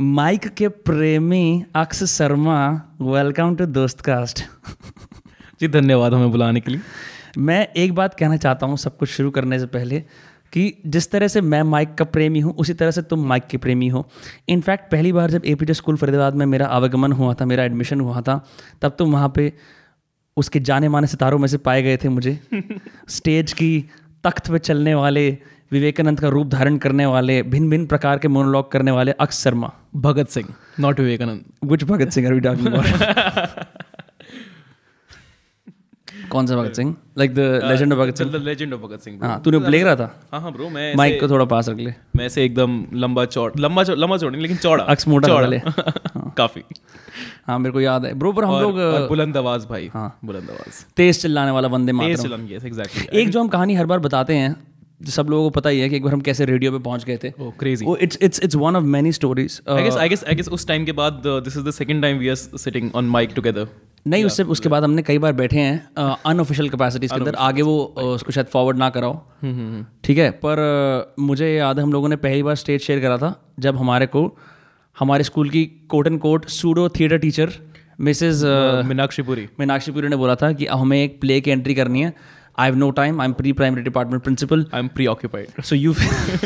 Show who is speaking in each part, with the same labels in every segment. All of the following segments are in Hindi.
Speaker 1: माइक के प्रेमी Aksh Sharma welcome to Dost cast
Speaker 2: ji धन्यवाद हमें बुलाने के लिए।
Speaker 1: मैं एक बात कहना चाहता हूँ सब कुछ शुरू करने से पहले कि जिस तरह से मैं माइक का प्रेमी हूँ उसी तरह से तुम माइक के प्रेमी हो। इनफैक्ट पहली बार जब ए स्कूल फरीदाबाद में मेरा आवागमन हुआ था मेरा एडमिशन हुआ था तब तुम वहाँ पे उसके जाने माने सितारों में से पाए गए थे मुझे। स्टेज की तख्त पे चलने वाले विवेकानंद का रूप धारण करने वाले भिन्न भिन्न प्रकार के मोनोलॉग करने वाले Aksh Sharma.
Speaker 2: Bhagat Singh not Vivekananda.
Speaker 1: Which Bhagat Singh are we talking about कौन सा Bhagat Singh? Like the legend of Bhagat Singh?
Speaker 2: The legend of Bhagat Singh
Speaker 1: हाँ तूने प्ले करा था?
Speaker 2: हाँ हाँ ब्रो मैं
Speaker 1: माइक को थोड़ा पास रख ले।
Speaker 2: मैं से एकदम लंबा चौड़ लंबा चौड़ लंबा चौड़ नहीं लेकिन चौड़ा।
Speaker 1: अक्स मोटा
Speaker 2: चौड़ा।
Speaker 1: वाले।
Speaker 2: काफ़ी।
Speaker 1: हाँ मेरे को याद है। ब्रो पर हम लोग
Speaker 2: बुलंद आवाज़ भाई।
Speaker 1: हाँ।
Speaker 2: बुलंद आवाज़।
Speaker 1: तेज चिल्लाने वाला वंदे
Speaker 2: तेज
Speaker 1: मातरम।
Speaker 2: चलन यस एग्जैक्टली
Speaker 1: एक जो हम कहानी हर बार बताते हैं सब लोगों को पता ही है कि एक बार हम कैसे रेडियो पे पहुँच गए थे। Crazy it's it's it's one of many stories
Speaker 2: I guess I guess I guess उस टाइम के बाद this is the second time we are sitting on mic together
Speaker 1: नहीं उससे उसके बाद हमने कई बार बैठे हैं अनऑफिशियल कैपेसिटीज के अंदर। आगे वो uh, उसको शायद फॉरवर्ड ना कराओ। ठीक है पर uh, मुझे याद है हम लोगों ने पहली बार स्टेज शेयर करा था जब हमारे को हमारे स्कूल की quote end quote pseudo theatre teacher Mrs
Speaker 2: Meenakshi Puri.
Speaker 1: Meenakshi Puri ने बोला था कि हमें एक प्ले की एंट्री करनी है। I have no time I am pre primary department
Speaker 2: principal I am preoccupied
Speaker 1: so you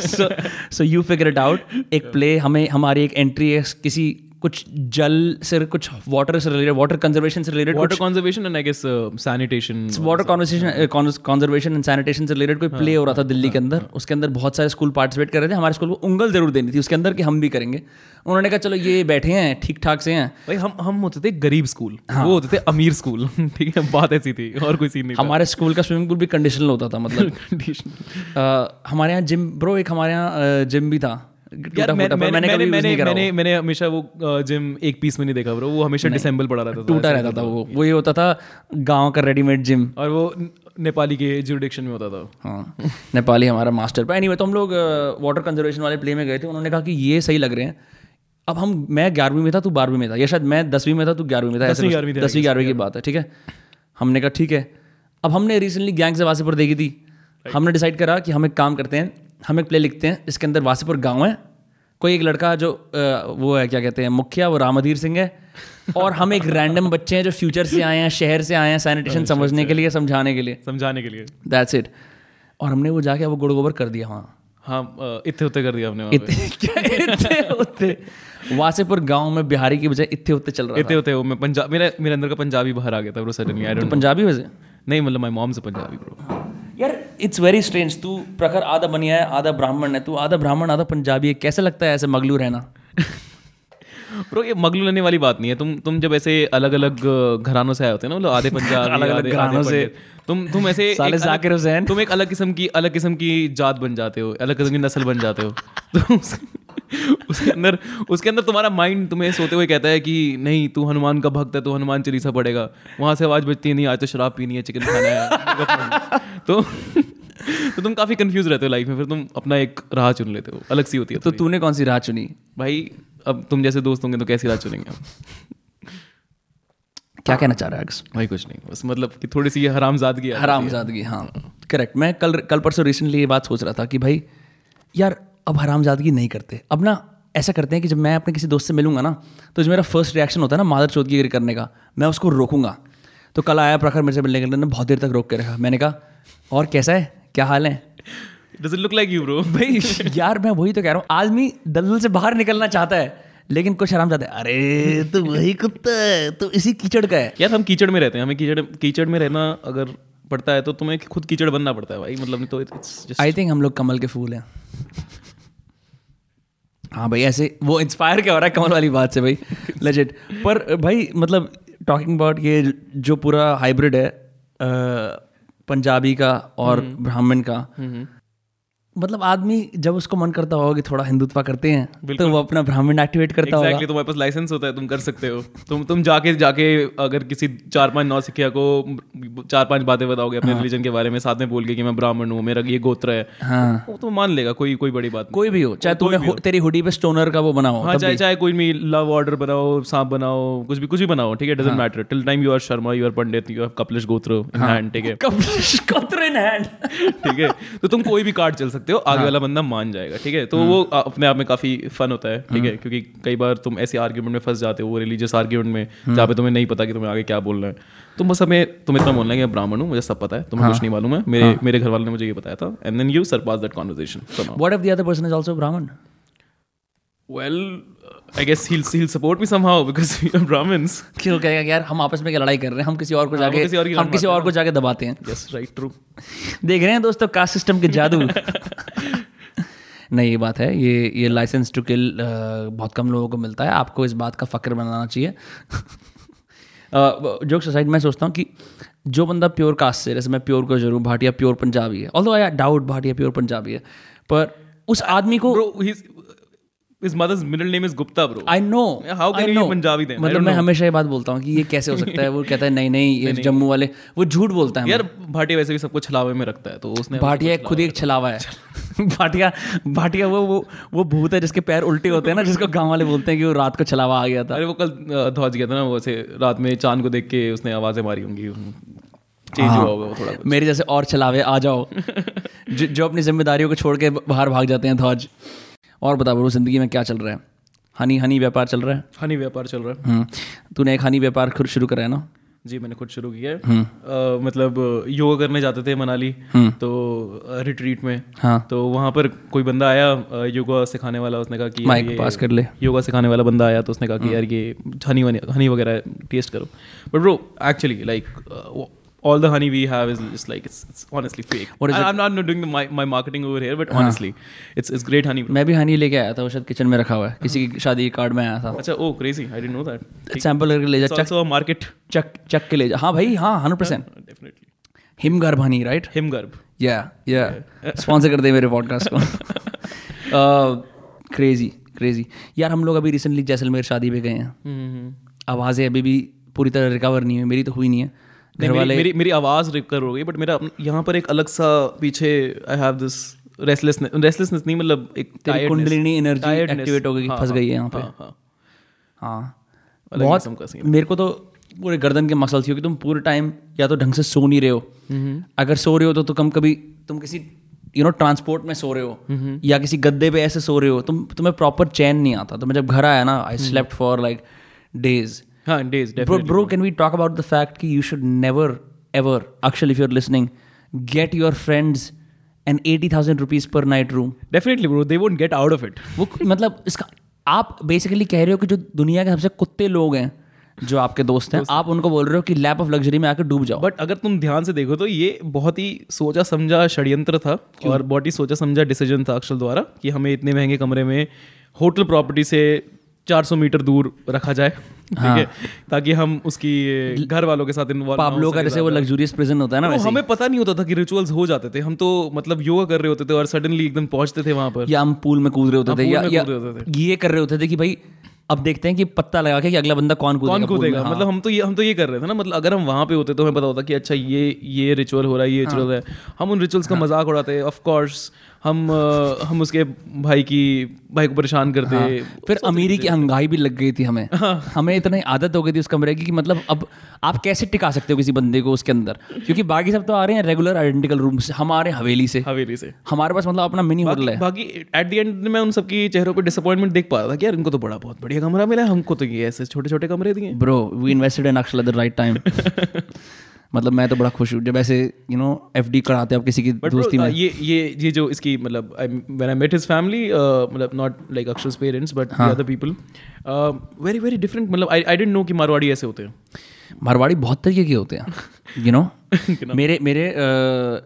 Speaker 1: so you figure it out एक प्ले हमें हमारी एक एंट्री है किसी कुछ जल से कुछ वाटर से रिलेटेड वाटर कंजर्वेशन से related
Speaker 2: water conservation and I guess sanitation
Speaker 1: water conversation conservation and sanitation से रिलेटेड कोई प्ले हो रहा था दिल्ली के अंदर। उसके अंदर बहुत सारे स्कूल पार्टिसिपेट कर रहे थे। हमारे स्कूल को उंगल ज़रूर देनी थी उसके अंदर कि हम भी करेंगे। उन्होंने कहा चलो ये बैठे हैं ठीक ठाक से हैं।
Speaker 2: भाई हम हम होते थे गरीब स्कूल हाँ। वो होते थे अमीर स्कूल ठीक है बात ऐसी थी और कोई सीन नहीं
Speaker 1: हमारे स्कूल का स्विमिंग पूल भी कंडीशनल होता था मतलब। अ, हमारे यहाँ जिम ब्रो एक हमारे यहाँ जिम भी था।
Speaker 2: यार मैं-
Speaker 1: फूटा,
Speaker 2: मैंने
Speaker 1: मैंने
Speaker 2: मैंने मैंने मैंने हमेशा वो जिम एक पीस में नहीं देखा ब्रो वो हमेशा डिसेंबल पड़ा रहता था
Speaker 1: टूटा रहता था वो वो। ये होता था गाँव का रेडीमेड जिम
Speaker 2: और वो नेपाली के में होता था।
Speaker 1: हाँ। नेपाली हमारा मास्टर पर एनीवे तो हम लोग वाटर कंजर्वेशन वाले प्ले में गए थे। उन्होंने कहा कि ये सही लग रहे हैं। अब हम मैं ग्यारहवीं में था तू बारहवीं में था। या शायद मैं दसवीं में था तू ग्यारहवीं में था।
Speaker 2: दसवीं ग्यारहवीं
Speaker 1: की बात है ठीक है? हमने कहा ठीक है। अब हमने रिसेंटली गैंग से वासीपुर देखी थी। हमने डिसाइड करा कि हम एक काम करते हैं हम एक प्ले लिखते हैं इसके अंदर वासीपुर गाँव है। कोई एक लड़का जो वो है क्या कहते हैं मुखिया वो रामधीर सिंह है। और हम एक रैंडम बच्चे हैं जो फ्यूचर से आए हैं शहर से आए हैं सैनिटेशन समझने के लिए समझाने के लिए।
Speaker 2: समझाने के लिए।
Speaker 1: दैट्स इट और हमने वो जाके वो गुड़ गोबर कर दिया वहाँ
Speaker 2: हाँ इतने होते कर दिया हमने
Speaker 1: इतने होते वासेपुर गाँव में बिहारी की बजाय इतने होते चल रहा
Speaker 2: इतने होते वो मैं पंजाब मेरे मेरे अंदर का पंजाबी बाहर आ गया था bro suddenly
Speaker 1: I
Speaker 2: don't
Speaker 1: Punjabi वैसे
Speaker 2: नहीं मतलब माई मॉम से पंजाबी ब्रो
Speaker 1: यार इट्स वेरी स्ट्रेंज तू प्रखर आधा बनिया है आधा ब्राह्मण है, तू आधा ब्राह्मण आधा पंजाबी है, कैसे लगता है ऐसे मगलू रहना?
Speaker 2: ब्रो ये मगलू लेने वाली बात नहीं है। तुम तुम जब ऐसे अलग अलग घरानों से आए होते हैं ना मतलब आधे पंजाब
Speaker 1: अलग-अलग घरानों से।
Speaker 2: तुम तुम ऐसे
Speaker 1: साले
Speaker 2: एक अलग-
Speaker 1: जाकिर हुसैन।
Speaker 2: तुम एक अलग किस्म की अलग किस्म की जात बन जाते हो अलग किस्म की नस्ल बन जाते हो। तो उसके अंदर उसके अंदर तुम्हारा माइंड तुम्हें सोते हुए कहता है कि नहीं तू हनुमान का भक्त है तो हनुमान चालीसा पड़ेगा वहाँ से आवाज़ बजती है नहीं आज तो शराब पीनी है चिकन खाना है। तो तो तुम काफ़ी कंफ्यूज रहते हो लाइफ में फिर तुम अपना एक राह चुन लेते हो अलग सी होती है
Speaker 1: तो तूने कौन सी राह चुनी?
Speaker 2: भाई अब तुम जैसे दोस्त होंगे तो कैसी राह चुनेंगे
Speaker 1: क्या कहना चाह रहे हैं
Speaker 2: भाई कुछ नहीं बस मतलब कि थोड़ी सी ये हरामजादगी
Speaker 1: हरामजादगी हाँ। करेक्ट मैं कल कल परसों रिसेंटली ये बात सोच रहा था कि भाई यार अब हरामजादगी नहीं करते। अब ना ऐसा करते हैं कि जब मैं अपने किसी दोस्त से मिलूँगा ना तो जो मेरा फ़र्स्ट रिएक्शन होता है ना मादर चौधरी करने का मैं उसको रोकूँगा। तो कल आया प्रखर मेरे से मिलने के लिए बहुत देर तक रोक के रखा। मैंने कहा और कैसा है? क्या हाल है?
Speaker 2: Does it look like you bro
Speaker 1: भाई यार मैं वही तो कह रहा हूँ। आदमी दलदल से बाहर निकलना चाहता है लेकिन कुछ आराम चाहता है अरे तो वही कुत्ता है तो इसी कीचड़ का है।
Speaker 2: यार हम कीचड़ में रहते हैं हमें कीचड़ कीचड़ में रहना अगर पड़ता है तो तुम्हें खुद कीचड़ बनना पड़ता है भाई मतलब तो इट्स
Speaker 1: आई थिंक हम लोग कमल के फूल हैं। हाँ भाई ऐसे वो इंस्पायर क्या हो रहा है कमल वाली बात से भाई? लेजेट पर भाई मतलब टॉकिंग अबाउट ये जो पूरा हाइब्रिड है पंजाबी का और ब्राह्मण का मतलब आदमी जब उसको मन करता होगा कि थोड़ा हिंदुत्व करते हैं तो वो अपना ब्राह्मण एक्टिवेट करता exactly, होगा।
Speaker 2: एग्जैक्टली तुम्हारे पास लाइसेंस होता है तुम कर सकते हो। तुम तुम जाके जाके अगर किसी चार पाँच नौ सिखिया को चार पाँच बातें बताओगे अपने हाँ। रिलीजन के बारे में साथ में बोल के कि मैं ब्राह्मण हूँ मेरा ये गोत्र है
Speaker 1: हाँ।
Speaker 2: वो तो मान लेगा कोई कोई बड़ी बात
Speaker 1: कोई भी हो चाहे हो- तेरी हुडी पे स्टोनर का वो बना हो
Speaker 2: चाहे चाहे कोई भी लव ऑर्डर बनाओ सांप बनाओ कुछ भी कुछ भी बनाओ ठीक है। Doesn't matter till time you are Sharma you are Pandit you have Kaplish gotra
Speaker 1: in.
Speaker 2: Hand ठीक है।
Speaker 1: कपड़े इन हैंड
Speaker 2: ठीक है तो तुम कोई भी कार्ड चल सकते सकते हो आगे वाला बंदा मान जाएगा ठीक है? तो वो अपने आप में काफ़ी फन होता है ठीक है? क्योंकि कई बार तुम ऐसे आर्ग्यूमेंट में फंस जाते हो वो रिलीजियस आर्ग्यूमेंट में जहाँ पे तुम्हें नहीं पता कि तुम्हें आगे क्या बोलना है। तुम बस हमें तुम इतना बोलना है कि मैं ब्राह्मण हूँ मुझे सब पता है तुम्हें कुछ नहीं मालूम है। मेरे मेरे घर वालों ने मुझे ये बताया था and then you surpass that conversation
Speaker 1: what if the other person is also Brahmin
Speaker 2: well I guess he'll he'll support me somehow because we are Brahmins.
Speaker 1: क्यों कहेगा यार हम आपस में क्या लड़ाई कर रहे हैं? हम किसी और को
Speaker 2: हाँ,
Speaker 1: जाके
Speaker 2: किसी और
Speaker 1: हम किसी और को जाके दबाते हैं.
Speaker 2: Yes, right, true.
Speaker 1: देख रहे हैं दोस्तों कास्ट सिस्टम के जादू। नहीं ये बात है ये ये लाइसेंस टू किल बहुत कम लोगों को मिलता है। आपको इस बात का फ़क्र बनाना चाहिए। जोक सोसाइटी मैं सोचता हूँ कि जो बंदा प्योर कास्ट से जैसे मैं प्योर को ज़रूर भाटिया प्योर पंजाबी है। Although I doubt Bhatia pure Punjabi है पर उस आदमी को
Speaker 2: his mother's middle name is Gupta, bro.
Speaker 1: I know
Speaker 2: How can you be Punjabi then?
Speaker 1: मतलब मैं हमेशा ये बात बोलता हूँ कि ये कैसे हो सकता है? वो कहता है नहीं नहीं ये जम्मू वाले वो झूठ बोलता है
Speaker 2: यार भाटिया वैसे भी सबको छलावे में रखता है तो उसने
Speaker 1: भाटिया खुद ही एक छलावा है। भाटिया भाटिया वो वो वो भूत है जिसके पैर उल्टे होते हैं ना जिसको गाँव वाले बोलते हैं कि वो रात को छलावा आ गया था।
Speaker 2: अरे वो कल ध्वज गया था ना वो रात में चाँद को देख के उसने आवाज़ें मारी होंगी। चेंज हुआ होगा थोड़ा
Speaker 1: मेरे जैसे और छलावे आ जाओ। जो, जो अपनी जिम्मेदारियों को छोड़ के बाहर भाग जाते हैं ध्वज। और बता बरो ज़िंदगी में क्या चल रहा है? हनी हनी व्यापार चल रहा है?
Speaker 2: हनी व्यापार चल रहा है।
Speaker 1: हम्म, तूने एक हनी व्यापार खुद शुरू करा है ना?
Speaker 2: जी मैंने खुद शुरू किया है। अ, मतलब योगा करने जाते थे मनाली तो रिट्रीट में।
Speaker 1: हाँ।
Speaker 2: तो वहाँ पर कोई बंदा आया योगा सिखाने वाला उसने कहा कि
Speaker 1: माइक पास कर ले।
Speaker 2: योगा सिखाने वाला बंदा आया तो उसने कहा कि यार ये हनी वनी हनी वगैरह टेस्ट करो। But bro actually like all the honey we have is just like it's, it's honestly fake.
Speaker 1: What is
Speaker 2: I, it? I'm not doing the, my, my marketing over here, but honestly, it's it's great honey. Bro.
Speaker 1: मैं भी हनी लेके आया था वो शायद किचन में रखा हुआ है किसी की शादी के कार्ड में आया था
Speaker 2: अच्छा oh crazy I didn't know that.
Speaker 1: Sample करके ले जा
Speaker 2: It's
Speaker 1: Chak
Speaker 2: also a market.
Speaker 1: चक चक के ले जा हाँ भाई हाँ hundred percent
Speaker 2: Definitely.
Speaker 1: Himgarbh honey right
Speaker 2: Himgarb.
Speaker 1: Yeah yeah sponsor कर दे मेरे पॉडकास्ट को क्रेजी क्रेजी यार हम लोग अभी रिसेंटली जैसलमेर शादी पे गए हैं
Speaker 2: हम्म
Speaker 1: आवाज़ें अभी भी पूरी तरह रिकवर नहीं हुई मेरी तो हुई नहीं है घर वाले
Speaker 2: मेरी मेरी आवाज़ रिकवर हो गई बट मेरा यहाँ पर एक अलग सा पीछे I have this restlessness restlessness नहीं मतलब एक
Speaker 1: कुंडलिनी एनर्जी एक्टिवेट हो गई
Speaker 2: हाँ,
Speaker 1: फंस
Speaker 2: हाँ,
Speaker 1: गई है यहाँ पे।
Speaker 2: हाँ, हाँ।
Speaker 1: बहुत मेरे को तो पूरे गर्दन के मसल थी कि तुम पूरे टाइम या तो ढंग से सो नहीं रहे हो। अगर सो रहे हो तो, तो कम कभी तुम किसी यू नो ट्रांसपोर्ट में सो रहे हो। या किसी गद्दे पे ऐसे सो रहे हो तुम तुम्हें प्रॉपर चैन नहीं आता। तो मैं जब घर आया ना
Speaker 2: I.
Speaker 1: Slept for like days
Speaker 2: हाँ days
Speaker 1: bro, bro can we talk about the fact कि you should never ever actually if you're listening get your friends an 80000 rupees per night room.
Speaker 2: Definitely bro they won't get out of it
Speaker 1: वो मतलब इसका आप बेसिकली कह रहे हो कि जो दुनिया के सबसे कुत्ते लोग हैं जो आपके दोस्त हैं आप उनको बोल रहे हो कि लैप ऑफ़ लग्जरी में आकर डूब जाओ।
Speaker 2: बट अगर तुम ध्यान से देखो तो ये बहुत ही सोचा समझा षड्यंत्र था और बहुत ही सोचा समझा डिसीज़न था अक्षल द्वारा कि हमें इतने महँगे कमरे में होटल प्रॉपर्टी से 400 मीटर दूर रखा जाए ठीक है। ताकि हम उसकी घर वालों के साथ इन्वॉल्व
Speaker 1: पाब्लो का जैसे वो लग्जूरियस प्रिजन होता है ना
Speaker 2: तो
Speaker 1: वैसे
Speaker 2: हमें पता नहीं होता था कि रिचुअल्स हो जाते थे। हम तो मतलब योगा कर रहे होते थे और सडनली एकदम पहुँचते थे वहाँ पर।
Speaker 1: या हम पूल में कूद रहे होते
Speaker 2: हाँ,
Speaker 1: थे या, या कर रहे होते थे कि भाई अब देखते हैं कि पत्ता लगा के कि अगला बंदा कौन कूदेगा
Speaker 2: कौन कूदेगा?
Speaker 1: हाँ।
Speaker 2: मतलब हम तो ये हम तो ये कर रहे थे ना मतलब अगर हम वहाँ पे होते तो हमें पता होता कि अच्छा ये ये रिचुअल हो रहा है ये रिचुअल हाँ। है। हम उन रिचुअल्स का मज़ाक उड़ाते ऑफ़ कोर्स हम हम उसके भाई की भाई को परेशान करते
Speaker 1: हाँ। फिर अमीरी की हंगाई भी लग गई थी हमें। हाँ, हमें इतनी आदत हो गई थी उस कमरे की कि मतलब अब आप कैसे टिका सकते हो किसी बंदे को उसके अंदर? क्योंकि बाकी सब तो आ रहे हैं रेगुलर आइडेंटिकल रूम से। हम आ रहे हैं हवेली से।
Speaker 2: हवेली से।
Speaker 1: हमारे पास मतलब अपना मिनी होटल है।
Speaker 2: बाकी एट द एंड में उन सबकी चेहरों पे डिसअपॉइंटमेंट देख पा रहा था कि यार इनको तो बड़ा बहुत बढ़िया कमरा मिला है हमको तो ये ऐसे छोटे छोटे कमरे दिए।
Speaker 1: Bro we invested in Akshal at the right time मतलब मैं तो बड़ा खुश हूँ। जब ऐसे यू नो एफ़ डी कराते हो आप किसी की
Speaker 2: बट
Speaker 1: दोस्ती में।
Speaker 2: ये ये ये जो इसकी मतलब when I met his family मतलब not like Aksh's parents but other people very very different मतलब आई आई डिडंट नो कि मारवाड़ी ऐसे होते हैं।
Speaker 1: मारवाड़ी बहुत तरीके के होते हैं यू नो मेरे मेरे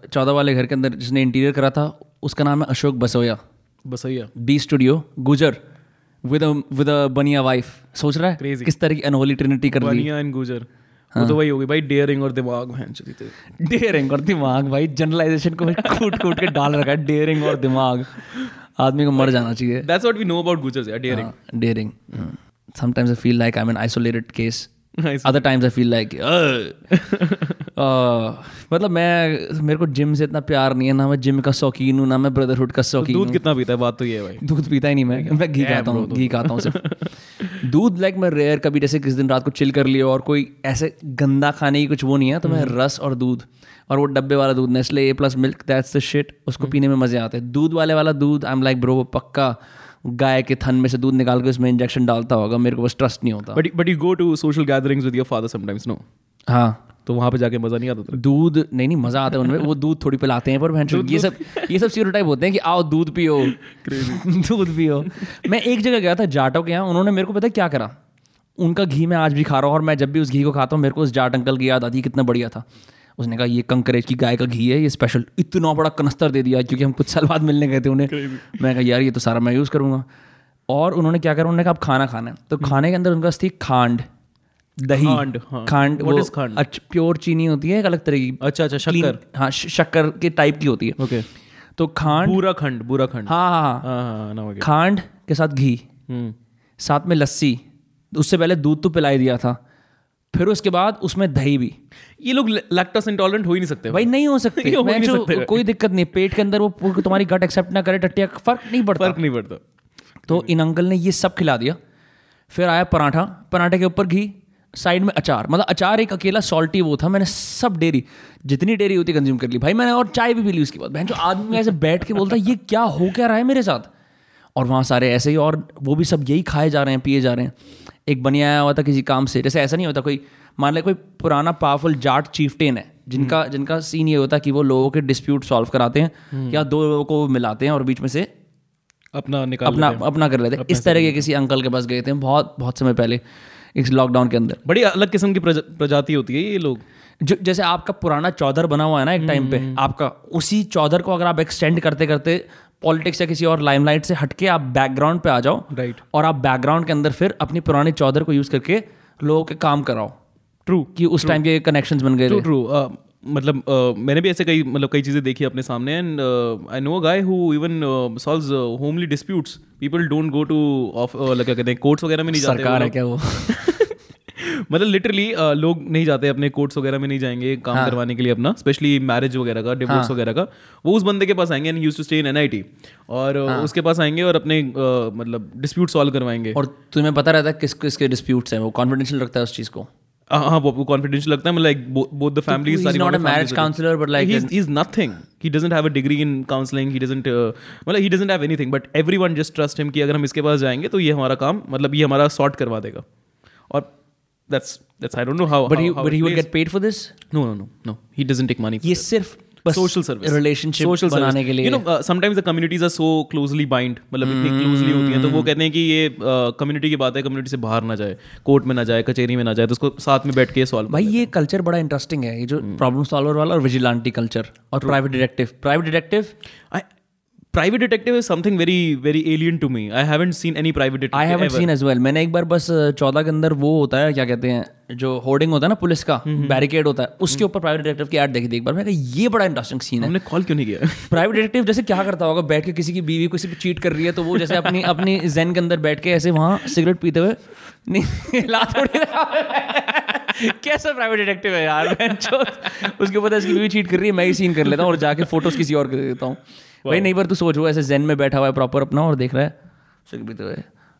Speaker 1: चौदह वाले घर के अंदर जिसने इंटीरियर करा था उसका नाम है Ashok
Speaker 2: Basoya.
Speaker 1: Basoya. B studio Gujjar with with Bania wife सोच रहा है?
Speaker 2: Crazy.
Speaker 1: किस तरह की अनहोली ट्रिनिटी कर
Speaker 2: बनिया एंड गुजर।
Speaker 1: हाँ।
Speaker 2: वो तो वही होगी भाई डेयरिंग और दिमाग बहन चली थे
Speaker 1: डेयरिंग और दिमाग भाई जनरलाइजेशन को कूट कूट के डाल रखा है डेयरिंग और दिमाग। आदमी को मर जाना चाहिए।
Speaker 2: That's what we know about Gujjars यार डेयरिंग
Speaker 1: हाँ, daring sometimes I feel like I am an isolated case times i feel like "Ugh." मतलब मैं मेरे को जिम से इतना प्यार नहीं है ना मैं जिम का शौकीन हूँ ना मैं ब्रदरहुड का शौकीन
Speaker 2: दूध कितना पीता है? बात तो ये है भाई।
Speaker 1: दूध पीता ही नहीं मैं। मैं घी खाता हूँ घी खाता हूँ सिर्फ़। दूध लाइक मैं रेयर कभी जैसे किस दिन रात को चिल कर लिया और कोई ऐसे गंदा खाने की कुछ वो नहीं है तो मैं रस और दूध और वो डब्बे वाला दूध Nestle A plus milk that's the shit उसको पीने में मज़े आते हैं। दूध वाले वाला दूध आई एम लाइक ब्रो वो पक्का गाय के थन में से दूध निकाल के उसमें इंजेक्शन डालता होगा मेरे को बस ट्रस्ट नहीं होता।
Speaker 2: But but you go to social gatherings with your father sometimes no
Speaker 1: हाँ।
Speaker 2: तो वहाँ पे जाके मज़ा नहीं आता
Speaker 1: दूध नहीं नहीं मज़ा आता है उनमें। वो दूध थोड़ी पिलाते हैं पर भैंस ये सब ये सब स्टीरियोटाइप होते हैं कि आओ दूध पियो। दूध पियो। मैं एक जगह गया था जाटो के यहाँ उन्होंने मेरे को पता है क्या करा? उनका घी मैं आज भी खा रहा हूँ और मैं जब भी उस घी को खाता हूँ मेरे को उस जाट अंकल की याद आती है कितना बढ़िया था। उसने कहा ये कंकरेज की गाय का घी है ये स्पेशल इतना बड़ा कनस्तर दे दिया क्योंकि हम कुछ साल बाद मिलने गए थे उन्हें। मैं कहा यार ये तो सारा मैं यूज़ करूँगा। और उन्होंने क्या करा? उन्होंने कहा अब खाना खाना है। तो खाने के अंदर उनका थी खांड। दही
Speaker 2: खांड, हाँ।
Speaker 1: खांड
Speaker 2: What
Speaker 1: वो
Speaker 2: खांड?
Speaker 1: अच्छा प्योर चीनी होती है एक अलग तरह की।
Speaker 2: अच्छा अच्छा शक्कर।
Speaker 1: हाँ शक्कर के टाइप की होती है।
Speaker 2: ओके
Speaker 1: तो खांड
Speaker 2: बुरा खंड बुरा खंड।
Speaker 1: हाँ हाँ हाँ।
Speaker 2: हाँ हाँ ना
Speaker 1: खांड के साथ घी।
Speaker 2: हम्म।
Speaker 1: साथ में लस्सी। उससे पहले दूध तो पिलाई दिया था। फिर उसके बाद उसमें दही भी।
Speaker 2: ये लोग लैक्टोस इंटॉलरेंट हो ही नहीं सकते
Speaker 1: भाई नहीं हो सकते।
Speaker 2: हो नहीं सकते।
Speaker 1: कोई दिक्कत नहीं पेट के अंदर वो तुम्हारी गट एक्सेप्ट ना करे टट्टिया फ़र्क नहीं पड़ता।
Speaker 2: फ़र्क नहीं पड़ता।
Speaker 1: तो इन अंकल ने ये सब खिला दिया। फिर आया पराठा। पराठे के ऊपर घी। साइड में अचार मतलब अचार एक अकेला सॉल्टी वो था मैंने सब डेरी जितनी डेरी होती कंज्यूम कर ली। भाई मैंने और चाय भी पी ली उसके बाद। बहन जो आदमी ऐसे बैठ के बोलता है ये क्या हो क्या रहा है मेरे साथ? और वहाँ सारे ऐसे ही और वो भी सब यही खाए जा रहे हैं पिए जा रहे हैं। एक बनिया आया हुआ था किसी काम से जैसे ऐसा नहीं होता कोई मान लिया कोई पुराना पावरफुल जाट चीफटेन है जिनका जिनका सीन ये होता है कि वो लोगों के डिस्प्यूट सॉल्व कराते हैं या दो लोगों को मिलाते हैं और बीच में से
Speaker 2: अपना निकाल
Speaker 1: अपना अपना कर लेते हैं। इस तरह के किसी अंकल के पास गए थे बहुत बहुत समय पहले। इस लॉकडाउन के अंदर।
Speaker 2: बड़ी अलग किस्म की प्रजाति होती है ये लोग।
Speaker 1: जो जैसे आपका पुराना चौधर बना हुआ है ना एक टाइम पे आपका उसी चौधर को अगर आप एक्सटेंड करते करते पॉलिटिक्स या किसी और लाइमलाइट से हटके आप बैकग्राउंड पे आ जाओ
Speaker 2: राइट
Speaker 1: और आप बैकग्राउंड के अंदर फिर अपनी पुरानी चौधर को यूज़ करके लोगों के काम कराओ।
Speaker 2: ट्रू
Speaker 1: कि उस टाइम के कनेक्शंस बन गए
Speaker 2: ट्रू ट्रू मतलब uh, मैंने भी ऐसे कई मतलब कई चीज़ें देखी अपने सामने and I know guy who even solves homely disputes people don't go to of क्या कहते हैं कोर्ट्स वगैरह में नहीं जाते
Speaker 1: सरकार है क्या वो?
Speaker 2: मतलब लिटरली uh, लोग नहीं जाते अपने कोर्ट्स वगैरह में नहीं जाएँगे काम
Speaker 1: हाँ।
Speaker 2: करवाने के लिए अपना स्पेशली मैरिज वगैरह का डिवोर्स हाँ. वगैरह का. वो उस बंदे के पास आएँगे and use to stay in NIT और
Speaker 1: हाँ।
Speaker 2: उसके पास आएँगे और अपने uh, मतलब डिस्प्यूट सॉल्व करवाएँगे.
Speaker 1: और तुम्हें पता रहता है किस किसके डिस्प्यूट्स हैं? वो कॉन्फिडेंशियल रखता है उस चीज़ को?
Speaker 2: हाँ वो वो कॉन्फिडेंशियल लगता है both the family
Speaker 1: is not a marriage counsellor but like
Speaker 2: he is nothing he doesn't have a degree in counselling he doesn't मतलब he doesn't have anything but everyone just trust him कि अगर हम इसके पास जाएँगे तो ये हमारा काम मतलब ये हमारा सॉर्ट करवा देगा। और that's that's I don't know how
Speaker 1: but he
Speaker 2: will
Speaker 1: get paid for this
Speaker 2: no no no no he doesn't take money
Speaker 1: ये सिर्फ़
Speaker 2: सोशल सर्विस
Speaker 1: रिलेशनशिप
Speaker 2: सोशल
Speaker 1: बनाने के लिए।
Speaker 2: You know sometimes the communities are so closely bind मतलब इतनी क्लोजली होती है तो वो कहते हैं कि ये कम्युनिटी uh, की बात है कम्युनिटी से बाहर ना जाए कोर्ट में ना जाए कचहरी में ना जाए तो उसको साथ में बैठ के सॉल्व
Speaker 1: भाई ये कल्चर बड़ा इंटरेस्टिंग है। ये जो प्रॉब्लम सॉल्वर वाला और विजिलेंटी कल्चर और private detective private detective
Speaker 2: private detective is something very very alien to me I haven't seen any private
Speaker 1: I haven't seen as well मैंने एक बार बस चौदह के अंदर वो होता है क्या कहते हैं जो होर्डिंग होता है ना पुलिस का बैरिकेड होता है उसके ऊपर प्राइवेट डिटेक्टिव की एड देखी थी एक बार। मैंने कहा ये बड़ा इंटरेस्टिंग सीन है।
Speaker 2: हमने कॉल क्यों नहीं किया?
Speaker 1: प्राइवेट डिटेक्टिव जैसे क्या करता होगा बैठ के किसी की बीवी किसी पे चीट कर रही है तो वो जैसे अपनी अपनी जैन के अंदर बैठ के ऐसे वहाँ सिगरेट पीते हुए नहीं ला थोड़ी कैसा प्राइवेट डिटेक्टिव है यार। उसके ऊपर इसकी बीवी चीट कर रही है मैं ही सीन कर लेता हूँ और जाके फ़ोटोज़ किसी और को दे देता हूँ। भाई नहीं बार तू सोच वो ऐसे जैन में बैठा हुआ है प्रॉपर अपना और देख रहा है। पीते हुए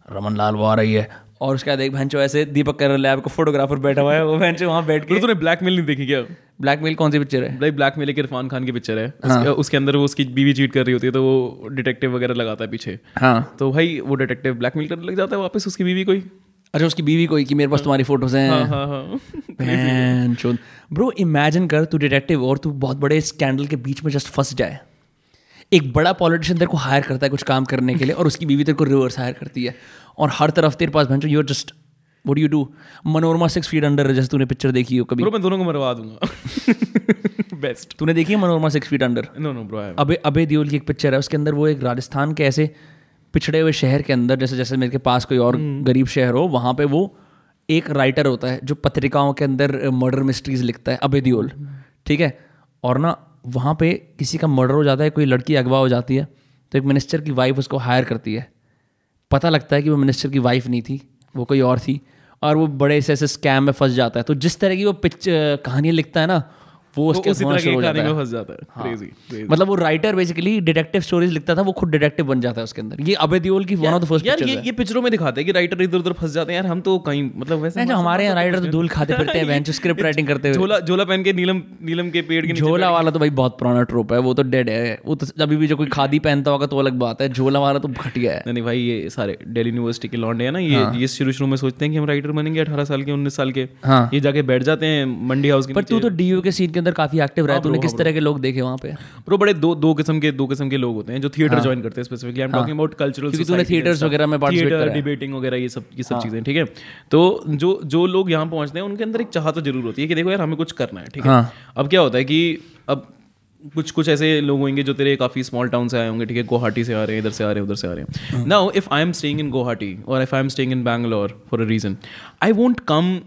Speaker 1: रमन लाल वो आ रही है। और उसके बाद एक भैंचो ऐसे दीपक कर लैब को फोटोग्राफर बैठा हुआ है वो भैंचो वहाँ बैठ के
Speaker 2: तो तूने ब्लैकमेल नहीं देखी क्या?
Speaker 1: ब्लैकमेल कौन सी पिक्चर है?
Speaker 2: भाई ब्लैकमेल एक इरफान खान की पिक्चर है। उसके, उसके अंदर वो उसकी बीवी चीट कर रही होती है तो वो डिटेक्टिव वगैरह लगाता है पीछे।
Speaker 1: हाँ।
Speaker 2: तो भाई वो डिटेक्टिव ब्लैक मेल करने लग जाता है वापस उसकी बीवी कोई
Speaker 1: अच्छा उसकी बीवी कोई कि मेरे पास तुम्हारी फ़ोटोज़ हैं।
Speaker 2: हाँ हाँ
Speaker 1: ब्रो इमेजिन कर तू डिटेक्टिव और तू बहुत बड़े स्कैंडल के बीच में जस्ट फंस जाए। एक बड़ा पॉलिटिशियन तेरे को हायर करता है कुछ काम करने के लिए और उसकी बीवी तेरे को रिवर्स हायर करती है। और हर तरफ़ तेरे पास भैंचो you're just what you do Manorama six feet under जैसे तूने पिक्चर देखी हो कभी।
Speaker 2: ब्रो मैं दोनों को मरवा दूँगा। बेस्ट
Speaker 1: तूने देखी है Manorama six feet
Speaker 2: under no no bro
Speaker 1: अबे अबे दियोल की एक पिक्चर है उसके अंदर वो एक राजस्थान के ऐसे पिछड़े हुए शहर के अंदर जैसे जैसे मेरे के पास कोई और गरीब शहर हो वहाँ पे वो एक राइटर होता है जो पत्रिकाओं के अंदर मर्डर मिस्ट्रीज लिखता है अबे दियोल ठीक है? और ना वहाँ पे किसी का मर्डर हो जाता है कोई लड़की अगवा हो जाती है तो एक मिनिस्टर की वाइफ उसको हायर करती है। पता लगता है कि वो मिनिस्टर की वाइफ नहीं थी वो कोई और थी और वो बड़े से ऐसे स्कैम में फंस जाता है। तो जिस तरह की वो पिच कहानियाँ लिखता है ना वो उसके
Speaker 2: उसी तरह के कहानी में
Speaker 1: है।
Speaker 2: फंस जाता है। क्रेजी
Speaker 1: मतलब वो राइटर बेसिकली डिटेक्टिव स्टोरीज लिखता था वो खुद डिटेक्टिव बन जाता है उसके अंदर। ये अभय देओल की वन ऑफ़ द फ़र्स्ट
Speaker 2: यार ये ये पिक्चरों में दिखाते हैं कि राइटर इधर उधर फंस जाते हैं। यार हम तो कहीं मतलब वैसे
Speaker 1: जो हमारे यहाँ राइटर तो धूल खाते फिरते हैं बेंच स्क्रिप्ट राइटिंग करते हुए।
Speaker 2: झोला झोला पहन के नीलम नीलम के पेड़ के नीचे
Speaker 1: झोला वाला तो भाई बहुत पुराना ट्रोप है वो तो डेड है। वो तो अभी भी जो कोई खादी पहनता होगा तो अलग बात है झोला वाला तो घटिया है।
Speaker 2: नहीं नहीं भाई ये सारे दिल्ली यूनिवर्सिटी के लौंडे है ना ये ये शुरू शुरू में सोचते हैं कि हम राइटर बनेंगे अठारह साल के उन्नीस साल के।
Speaker 1: हाँ।
Speaker 2: ये जाके बैठ जाते हैं मंडी हाउस के
Speaker 1: पर तू तो डीयू के सीन के अंदर काफ़ी एक्टिव रहा है तूने किस तरह के लोग देखे वहाँ पे?
Speaker 2: ब्रो बड़े दो दो किस्म के दो किस्म के लोग होते हैं जो थिएटर ज्वाइन करते हैं specifically I am talking about cultural
Speaker 1: क्योंकि तूने theatres वगैरह में
Speaker 2: थिएटर डिबेटिंग वगैरह ये सब ये सब चीज़ें ठीक है? तो जो जो लोग यहाँ पहुँचते हैं उनके अंदर एक चाह तो ज़रूर होती है कि देखो यार हमें कुछ करना है ठीक है?
Speaker 1: हाँ।
Speaker 2: अब क्या होता है कि अब कुछ कुछ ऐसे लोग होंगे जो तेरे काफ़ी स्मॉल टाउन से आए होंगे ठीक है? गुवाहाटी से आ रहे हैं इधर से आ रहे हैं उधर से आ रहे हैं. Now if I am staying in Guwahati और if I am staying in Bangalore for a reason I won't come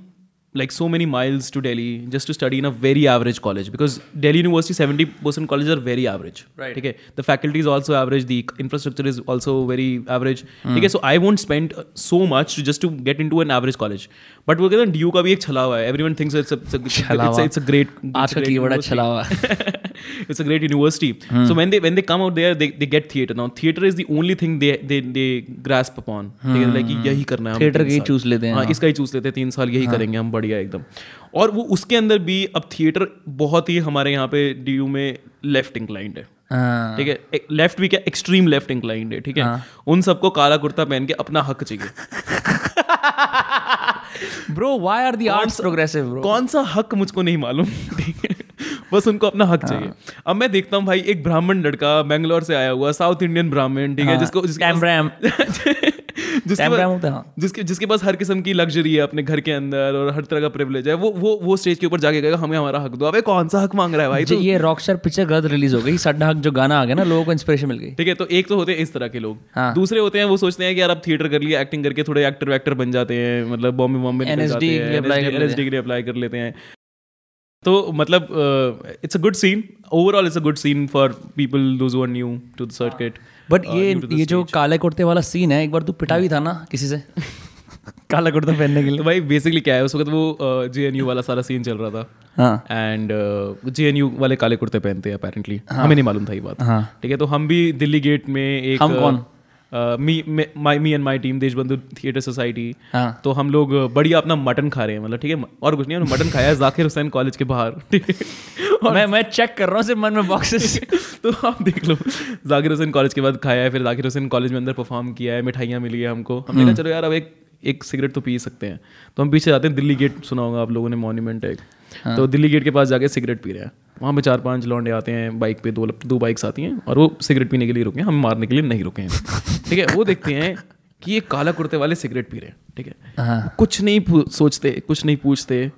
Speaker 2: like so many miles to Delhi just to study in a very average college because Delhi University 70% colleges are very average.
Speaker 1: Right.
Speaker 2: Okay. The faculty is also average. The infrastructure is also very average. Okay. So I won't spend uh, so much to just to get into an average college. But वो कहते हैं DU का भी एक छलावा है. Everyone thinks it's a, it's a, it's a,
Speaker 1: छलावा।
Speaker 2: it's a great it's
Speaker 1: आज
Speaker 2: a
Speaker 1: का
Speaker 2: great
Speaker 1: कीवर्ड है
Speaker 2: university.
Speaker 1: छलावा
Speaker 2: it's a great university. So when they when they come out there, they, they get theater. Now theater is the only thing they they they grasp upon. ठीक है like कि यही करना है. हम
Speaker 1: Theater
Speaker 2: तीन
Speaker 1: का ही
Speaker 2: साल।
Speaker 1: choose लेते हैं,
Speaker 2: हाँ,
Speaker 1: हाँ।
Speaker 2: इसका ही चूस लेते हैं तीन साल यही करेंगे हम बढ़िया एकदम। और वो उसके अंदर भी अब थिएटर बहुत ही हमारे यहाँ पे डीयू में लेफ़्ट इंक्लाइंड है।
Speaker 1: हाँ।
Speaker 2: ठीक है? लेफ़्ट भी क्या? एक्सट्रीम लेफ़्ट इंक्लाइंड है ठीक है? उन सबको काला कुर्ता पहन के अपना हक चाहिए।
Speaker 1: Bro why are the arts progressive bro
Speaker 2: कौन सा हक मुझको नहीं मालूम ठीक है? बस उनको अपना हक चाहिए। अब मैं देखता हूँ भाई एक ब्राह्मण लड़का बेंगलोर से आया हुआ साउथ इंडियन ब्राह्मण ठीक है? जिसको जिसके
Speaker 1: टैम्ब्रैम
Speaker 2: जिसके पास
Speaker 1: होता है।
Speaker 2: जिसके जिसके पास हर किस्म की लग्जरी है अपने घर के अंदर और हर तरह का प्रिविलेज है वो वो वो स्टेज के ऊपर जाके कहेगा हमें हमारा हक दो। अबे कौन सा हक मांग रहा है भाई तू?
Speaker 1: ये रॉकस्टार पिक्चर गलत रिलीज़ हो गई। सड्डा हक जो गाना आ गया ना लोगों को इंस्पिरेशन मिल गई।
Speaker 2: ठीक है तो एक तो होते हैं इस तरह के लोग।
Speaker 1: हाँ।
Speaker 2: दूसरे होते हैं वो सोचते हैं कि यार अब थिएटर कर लिया एक्टिंग करके थोड़े एक्टर वैक्टर बन जाते हैं मतलब बॉम्बे बॉम्बे
Speaker 1: के लिए
Speaker 2: लिए अप्लाई कर लेते हैं। तो मतलब it's a good scene overall it's a good scene for people those are new to the circuit
Speaker 1: but ये ये जो काले कुर्ते वाला सीन है एक बार तू पिटा भी था ना किसी से? काला कुर्ता पहनने के लिए।
Speaker 2: तो भाई बेसिकली क्या है उस वक्त वो जे एन यू वाला सारा सीन चल रहा था।
Speaker 1: हाँ।
Speaker 2: एंड जे एन यू वाले काले कुर्ते पहनते हैं अपेरेंटली हमें नहीं मालूम था ये बात।
Speaker 1: हाँ।
Speaker 2: ठीक है तो हम भी दिल्ली गेट में एक
Speaker 1: हम कौन?
Speaker 2: Me my me and my team Deshbandhu theatre society
Speaker 1: हाँ।
Speaker 2: तो हम लोग बढ़िया अपना मटन खा रहे हैं मतलब ठीक है और कुछ नहीं हमने मटन खाया है जाकिर हुसैन कॉलेज के बाहर। ठीक है
Speaker 1: मैं मैं चेक कर रहा हूँ सिर्फ़ मन में बॉक्सेस
Speaker 2: तो आप देख लो जाकिर हुसैन कॉलेज के बाद खाया है फिर जाकिर हुसैन कॉलेज में अंदर परफॉर्म किया है मिठाइयाँ मिली है हमको। हमने कहा चलो यार अब एक एक सिगरेट तो पी सकते हैं। तो हम पीछे जाते हैं दिल्ली गेट सुना होगा आप लोगों ने मॉन्यूमेंट है एक। तो दिल्ली गेट के पास जाके सिगरेट पी रहे हैं। वहाँ पे चार पाँच लौंडे आते हैं बाइक पे दो दो बाइक्स आती हैं और वो सिगरेट पीने के लिए रुके हैं हम मारने के लिए नहीं रुके हैं। ठीक है वो देखते हैं कि ये काला कुर्ते वाले सिगरेट पी रहे हैं ठीक है?
Speaker 1: हाँ।
Speaker 2: कुछ नहीं सोचते कुछ नहीं पूछते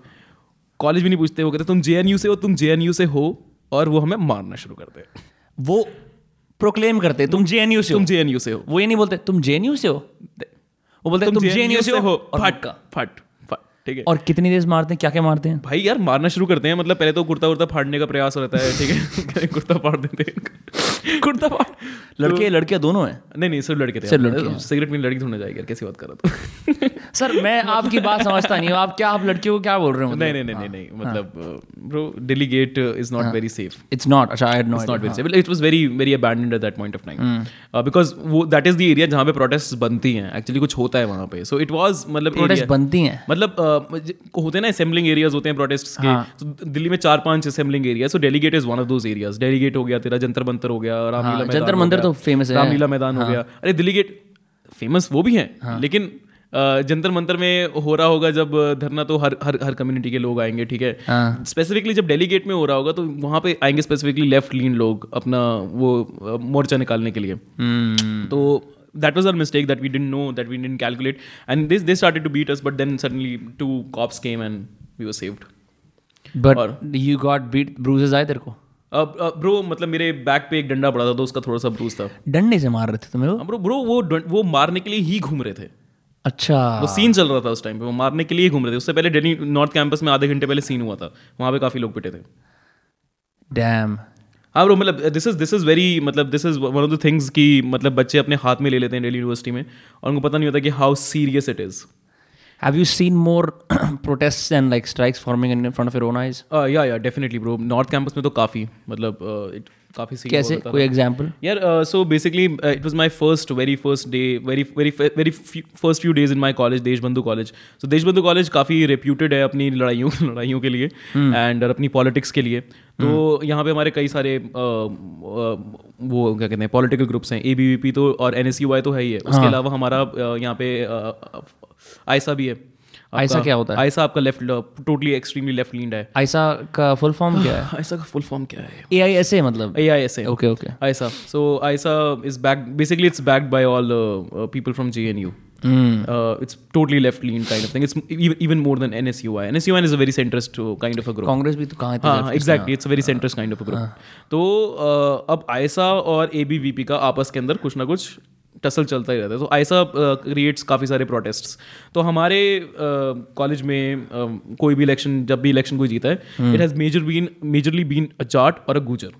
Speaker 2: कॉलेज भी नहीं पूछते वो कहते तुम जे से हो तुम जेएनयू से हो और वो हमें मारना शुरू करते हैं
Speaker 1: वो प्रोक्लेम करते तुम जेएनयू से हो।
Speaker 2: तुम जे से हो।
Speaker 1: वो ये नहीं बोलते तुम जेएनयू से हो? वो बोलते तुम जेएनयू से हो
Speaker 2: फट। फट फट। ठीक है।
Speaker 1: और कितनी देर मारते हैं? क्या क्या मारते हैं?
Speaker 2: भाई यार मारना शुरू करते हैं मतलब पहले तो कुर्ता उर्ता फाड़ने का प्रयास रहता है ठीक है? कुर्ता फाड़ देते हैं।
Speaker 1: कुर्ता फाड़? लड़के लड़कियाँ दोनों हैं?
Speaker 2: नहीं नहीं सिर्फ़ लड़के थे।
Speaker 1: सिर्फ़ लड़के
Speaker 2: सिगरेट में लड़की थोड़ी जाएगी यार कैसी बात कर रहा तू
Speaker 1: सर मैं आपकी बात समझता नहीं हूँ। आप क्या आप लड़कियों को क्या बोल रहे हो?
Speaker 2: नहीं नहीं नहीं नहीं नहीं मतलब bro Delhi gate is not very safe
Speaker 1: it's not अच्छा I
Speaker 2: know not very safe. It was very, very abandoned at that point of time. Uh, वो that is the area जहाँ पे protests बनती हैं. Actually कुछ होता है वहाँ पे. सो इट was मतलब
Speaker 1: प्रोटेस्ट बनती हैं?
Speaker 2: मतलब uh, होते हैं ना असेंबलिंग एरियाज़ होते हैं प्रोटेस्ट के। तो दिल्ली में चार पाँच assembling area so delegate is one of those areas delegate हो गया तेरा जंतर मंतर हो गया रामलीला
Speaker 1: हाँ, जंतर
Speaker 2: हो
Speaker 1: मंतर तो famous है।
Speaker 2: रामलीला मैदान हो गया। अरे दिल्ली गेट फ़ेमस वो भी हैं लेकिन जंतर मंतर में हो रहा होगा जब धरना तो हर हर हर कम्युनिटी के लोग आएँगे ठीक है?
Speaker 1: हाँ।
Speaker 2: स्पेसिफिकली जब डेलीगेट में हो रहा होगा तो वहाँ पे आएँगे स्पेसिफिकली लेफ़्ट लीन लोग अपना वो मोर्चा निकालने के लिए।
Speaker 1: हम्म।
Speaker 2: तो that was our mistake that we didn't know that we didn't calculate. And this they started to beat us but then suddenly two cops came and we were saved.
Speaker 1: But you got beat bruises आए तेरे को?
Speaker 2: ब्रो मतलब मेरे बैक पे एक डंडा पड़ा था तो उसका थोड़ा सा ब्रूज था।
Speaker 1: डंडे से मार रहे थे तुम्हें वो?
Speaker 2: ब्रो ब्रो वो वो मारने के लिए ही घूम रहे थे।
Speaker 1: अच्छा।
Speaker 2: वो सीन चल रहा था उस टाइम पे वो मारने के लिए ही घूम रहे थे। उससे पहले दिल्ली नॉर्थ कैंपस में आधे घंटे पहले सीन हुआ था वहाँ पे काफ़ी लोग पिटे थे।
Speaker 1: डैम
Speaker 2: हाँ ब्रो मतलब this is this is very मतलब this is one of the things कि मतलब बच्चे अपने हाथ में ले लेते हैं डेली यूनिवर्सिटी में और उनको पता नहीं होता कि how serious it is
Speaker 1: have you seen more protest and like strikes forming in front of your own eyes?
Speaker 2: या या डेफिनेटली ब्रो नॉर्थ कैंपस में तो काफ़ी मतलब uh, it- काफ़ी सीन
Speaker 1: कैसे? कोई एग्ज़ाम्पल
Speaker 2: यार so basically it was my first very first day very very very first few days in my college Deshbandhu college so Deshbandhu college काफ़ी रेप्यूटेड है अपनी लड़ाइयों लड़ाइयों के लिए एंड और अपनी पॉलिटिक्स के लिए। तो यहाँ पे हमारे कई सारे uh, uh, वो क्या कहते हैं पॉलिटिकल ग्रुप्स हैं एबीवीपी तो और एनएसयूवाई तो है ही है। उसके अलावा हमारा uh, यहाँ पे आयसा भी है।
Speaker 1: आयसा क्या होता है?
Speaker 2: आयसा आपका left totally extremely left lead है।
Speaker 1: आयसा का फुल फॉर्म क्या है?
Speaker 2: आयसा का फुल फॉर्म क्या है?
Speaker 1: ए आई एस ए मतलब?
Speaker 2: A I S A
Speaker 1: okay okay
Speaker 2: AISA so AISA is back basically it's back by all people from J N U it's totally left lean kind of thing it's even more than N S U I N S U N is a very centrist kind of a group
Speaker 1: Congress भी तो कहा
Speaker 2: exactly it's very centrist kind of a group तो हाँ, हाँ। अब आयसा और ए बी वी पी का आपस के अंदर कुछ ना कुछ टसल चलता ही रहता है। तो ऐसा क्रिएट्स काफ़ी सारे प्रोटेस्ट्स तो हमारे कॉलेज में uh, कोई भी इलेक्शन जब भी इलेक्शन कोई जीता है it has major been majorly been a Jat और अ गुजर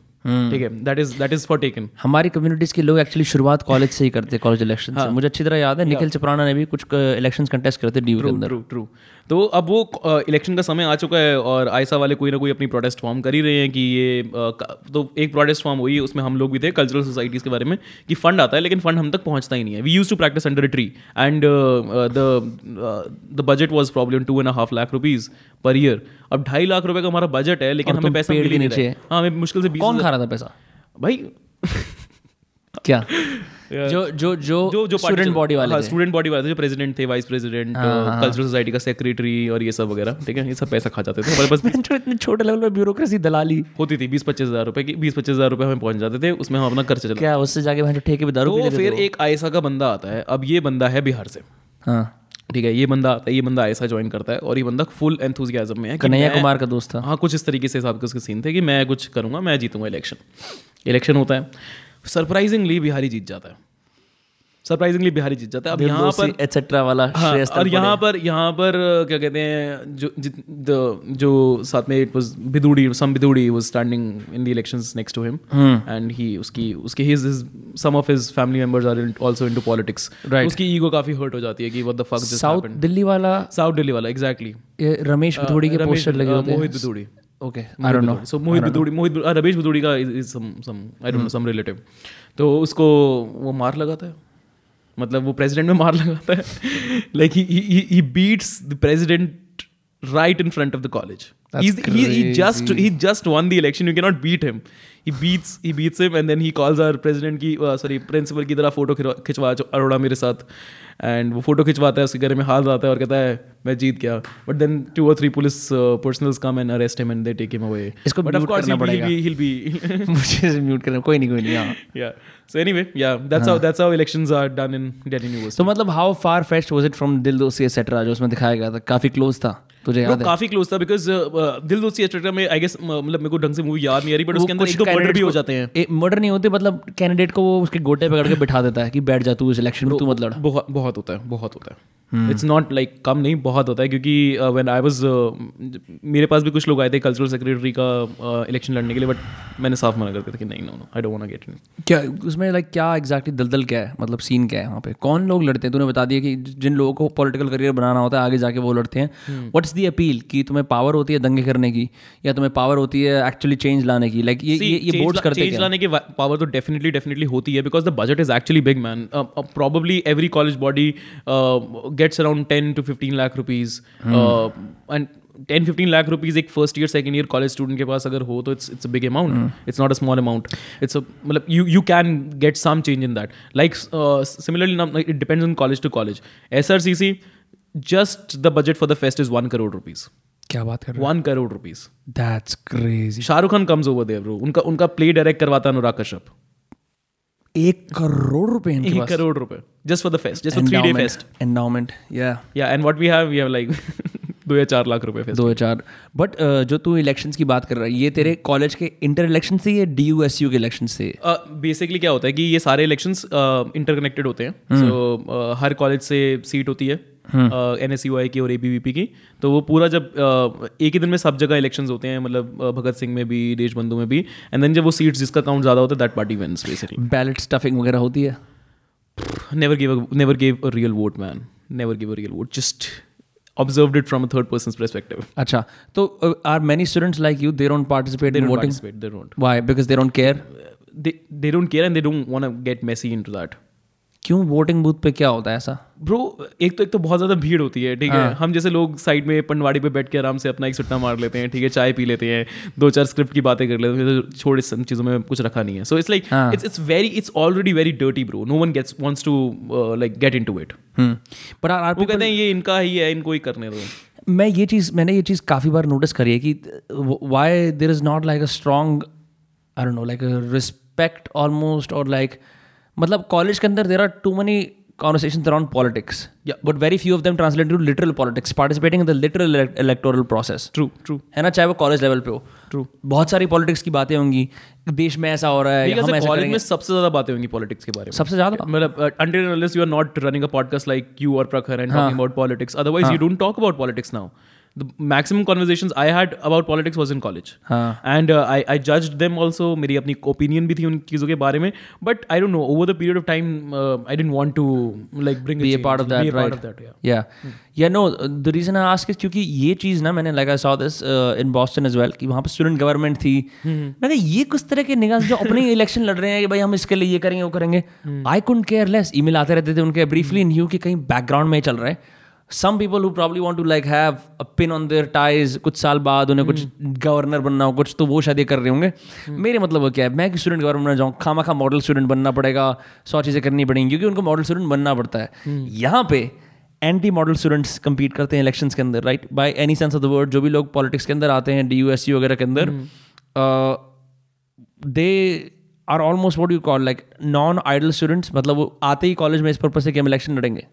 Speaker 2: ठीक है? That is that is for taken
Speaker 1: हमारी कम्युनिटीज के लोग एक्चुअली शुरुआत कॉलेज से ही करते हैं कॉलेज इलेक्शन
Speaker 2: हाँ।
Speaker 1: से मुझे अच्छी तरह याद है निखिल चपराना ने भी कुछ इलेक्शन कंटेस्ट करते ड्यू के अंदर।
Speaker 2: ट्रू ट्रू तो अब वो इलेक्शन का समय आ चुका है और आयसा वाले कोई ना कोई अपनी प्रोटेस्ट फॉर्म कर ही रहे हैं कि ये तो एक प्रोटेस्ट फॉर्म हुई उसमें हम लोग भी थे कल्चरल सोसाइटीज़ के बारे में कि फंड आता है लेकिन फंड हम तक पहुँचता ही नहीं है। We use to practice under a tree and the the budget was problem two and half lakh rupees per year अब ढाई लाख रुपये का हमारा बजट है लेकिन हमें पैसे
Speaker 1: पैसा
Speaker 2: मिल ही नहीं। रहा हाँ। हमें मुश्किल से
Speaker 1: कौन खा रहा था पैसा?
Speaker 2: भाई
Speaker 1: क्या? जो जो जो
Speaker 2: जो जो
Speaker 1: स्टूडेंट बॉडी वाले
Speaker 2: स्टूडेंट बॉडी वाले जो प्रेसिडेंट थे वाइस प्रेसिडेंट कल्चरल सोसाइटी का सेक्रेटरी और ये सब वगैरह ठीक है? ये सब पैसा खा जाते थे हमारे पास
Speaker 1: इतने छोटे लेवल पे ब्यूरोक्रेसी दलाली।
Speaker 2: होती थी बीस पच्चीस हज़ार रुपए की बीस पच्चीस हज़ार रुपए हमें पहुँच जाते थे उसमें हम अपना खर्चा चला
Speaker 1: क्या उससे जाके भाई ठेके पे दारू
Speaker 2: तो फिर एक आयसा का बंदा आता है अब ये बंदा है बिहार से।
Speaker 1: हाँ।
Speaker 2: ठीक है ये बंदा आता है ये बंदा आयसा ज्वाइन करता है और ये बंदा फुल एंथुजियाज्म में है
Speaker 1: कन्हैया कुमार का दोस्त था।
Speaker 2: हाँ कुछ इस तरीके से हिसाब के उसके सीन थे कि मैं कुछ करूँगा मैं जीतूँगा इलेक्शन इलेक्शन होता है। सरप्राइजिंगली बिहारी जीत जाता है। सरप्राइजिंगली बिहारी जीत जाता है। अब यहाँ पर
Speaker 1: एटसेट्रा वाला
Speaker 2: हाँ, और यहाँ पर यहाँ पर क्या कहते हैं जो द- जो साथ में it was Bidhuri some Bidhuri was standing in the elections next to him and he उसकी उसके his some of his family members are also into politics
Speaker 1: Right.
Speaker 2: उसकी ईगो काफ़ी हर्ट हो जाती है कि what the
Speaker 1: fuck
Speaker 2: south
Speaker 1: Delhi वाला
Speaker 2: साउथ दिल्ली वाला एग्जैक्टली
Speaker 1: रमेश पिथोड़ी के पोस्टर लगे होते हैं। Mohit Bidhuri. Okay I
Speaker 2: don't know so Mohit Bidhuri Mohit Ramesh Bidhuri का is some some I don't know some relative तो उसको वो मार लगाता है? मतलब वो प्रेसिडेंट में मार लगाता है? Like he beats the president right in front of the college he just he just won the election. You cannot beat him. He beats he beats him and then he calls our president की सॉरी प्रिंसिपल की तरह फ़ोटो खिंचवा अरोड़ा मेरे साथ एंड वो फ़ोटो खिंचवाता है उसके घर में हाल जाता है और कहता है मैं जीत गया। बट देन टू और three police personnel come and arrest him and they take him away
Speaker 1: इसको but
Speaker 2: of
Speaker 1: course he
Speaker 2: he'll be
Speaker 1: मुझे म्यूट करना कोई नहीं कोई नहीं
Speaker 2: yeah so anyway yeah that's how that's how elections are done in in Delhi University.
Speaker 1: तो मतलब how far fest was it from Dil Dosti etcetera जो उसमें दिखाया गया था? काफ़ी क्लोज था। तुझे याद
Speaker 2: काफ़ी क्लोज था बिकॉज़ दिल दोस्ती एक्स्ट्रा में आई गेस मतलब मेरे को ढंग से मूवी याद नहीं आ रही बट उसके अंदर एक दो मर्डर भी हो जाते हैं।
Speaker 1: मर्डर नहीं होते मतलब कैंडिडेट को वो उसके गोटे पकड़ के बिठा देता है कि बैठ जा तू इस इलेक्शन में तू मत लड़।
Speaker 2: बहुत होता है बहुत होता है। इट्स नॉट लाइक कम नहीं बहुत होता है क्योंकि व्हेन आई वाज मेरे पास भी कुछ लोग आए थे कल्चरल सेक्रेटरी का इलेक्शन लड़ने के लिए बट मैंने साफ़ मना कर दिया था कि नहीं no no I don't want get in
Speaker 1: क्या उसमें लाइक क्या एग्जैक्टली दलदल क्या है? मतलब सीन क्या है वहाँ पे? कौन लोग लड़ते हैं? तूने बता दिया कि जिन लोगों को पॉलिटिकल करियर बनाना होता है आगे जाके वो लड़ते हैं। व्हाट्स दी अपील कि तुम्हें पावर होती है दंगे करने की या तुम्हें पावर होती है एक्चुअली चेंज लाने की? लाइक like, ये ये ये बोर्ड्स करते
Speaker 2: चेंज लाने की पावर तो डेफिनेटली डेफिनेटली होती है because the budget is actually big man probably every college body gets around ten to fifteen lakh rupees and ten fifteen lakh rupees एक first year second year college student के पास अगर हो तो it's it's a big amount it's not a small amount it's मतलब you you can get some change in that like similarly it depends on college to college S R C C just the budget for the fest is one crore rupees
Speaker 1: क्या बात कर
Speaker 2: one crore
Speaker 1: rupees that's
Speaker 2: crazy Shahrukh Khan comes over there उनका उनका प्ले डायरेक्ट करवाता अनुराग कश्यप.
Speaker 1: एक करोड़ रुपए इनके
Speaker 2: एक करोड़ रुपए just for the fest just for three day fest
Speaker 1: endowment yeah
Speaker 2: yeah and what we have we have like दो या चार लाख रुपए
Speaker 1: दो हज़ार बट uh, जो तू इलेक्शंस की बात कर रहा है ये तेरे कॉलेज के इंटर इलेक्शन से या डी यू एस यू के इलेक्शन से?
Speaker 2: बेसिकली uh, क्या होता है कि ये सारे इलेक्शंस इंटरकनेक्टेड uh, होते हैं. सो हर कॉलेज से सीट होती है. एन एस यू आई की और ए बी वी पी की। तो वो पूरा जब uh, एक ही दिन में सब जगह इलेक्शन होते हैं मतलब uh, भगत सिंह में भी देश बंधु में भी। एंड देन जब वो सीट्स जिसका काउंट ज़्यादा होता है that party wins basically
Speaker 1: ballot stuffing वगैरह होती है?
Speaker 2: Never give never give a real vote man never give a real vote just observe it from a third person perspective
Speaker 1: अच्छा तो are many students
Speaker 2: like
Speaker 1: you
Speaker 2: there
Speaker 1: on
Speaker 2: participate in voting
Speaker 1: why because there on care
Speaker 2: they they don't care and they don't want to get messy into that
Speaker 1: क्यों वोटिंग बूथ पे क्या होता है ऐसा?
Speaker 2: ब्रो एक तो एक तो बहुत ज़्यादा भीड़ होती है ठीक है? हम जैसे लोग साइड में पनवाड़ी पे बैठ के आराम से अपना एक सुट्टा मार लेते हैं ठीक है? चाय पी लेते हैं दो चार स्क्रिप्ट की बातें कर लेते हैं तो छोड़ इस चीज़ों में कुछ रखा नहीं है। सो इट्स लाइक
Speaker 1: हाँ.
Speaker 2: It's it's very it's already very dirty bro no one gets wants to like get into it
Speaker 1: पर आर
Speaker 2: वो कहते हैं ये इनका ही है इनको ही करने दो.
Speaker 1: मैं ये चीज़ मैंने ये चीज़ काफ़ी बार नोटिस करी है कि why there is not like a strong I don't know like respect almost और लाइक मतलब कॉलेज के अंदर there are too many conversation on politics but very few of them translate to literal politics participating in the literal electoral process
Speaker 2: true true
Speaker 1: है ना? चाहे वो कॉलेज लेवल पे हो।
Speaker 2: ट्रू
Speaker 1: बहुत सारी पॉलिटिक्स की बातें होंगी। देश में ऐसा हो रहा है हम ऐसा
Speaker 2: में सबसे ज़्यादा बातें होंगी पॉलिटिक्स के बारे में।
Speaker 1: सबसे ज़्यादा?
Speaker 2: मतलब you are not running a podcast like you और Prakhar and talking about politics otherwise you don't talk about politics now the maximum conversation I had about politics was in college and I I जज देम ऑल्सो मेरी अपनी ओपिनियन भी थी उन चीज़ों के बारे में. But I don't know over the period of time I didn't want to like bring yeah
Speaker 1: no the reason I ask क्योंकि ये चीज़ ना मैंने लगा I saw this in Boston as well कि वहाँ पर स्टूडेंट गवर्नमेंट थी। मैंने ये कुछ तरह के निगाह जो अपने इलेक्शन लड़ रहे हैं कि भाई हम इसके लिए ये करेंगे वो करेंगे। आई कुंड केयर लेस ई आते रहते थे उनके ब्रीफली इन यू कि कहीं बैकग्राउंड में चल रहे हैं। Some people who probably want to like have a pin on their ties कुछ साल बाद उन्हें कुछ गवर्नर बनना हो कुछ तो वो शायद ये कर रहे होंगे। मेरे मतलब वो क्या है मैं कि स्टूडेंट गवर्नर बनना जाऊँ खामा खा मॉडल स्टूडेंट बनना पड़ेगा सौ चीज़ें करनी पड़ेंगी क्योंकि उनको मॉडल स्टूडेंट बनना पड़ता है। यहाँ पे एंटी मॉडल स्टूडेंट्स compete करते हैं इलेक्शंस के अंदर right by any sense of the word जो भी लोग पॉलिटिक्स के अंदर आते हैं डी यू एस सी वगैरह के अंदर they are almost what you call like non idle students मतलब वो आते ही कॉलेज में इस पर्पज से कि हम इलेक्शन लड़ेंगे।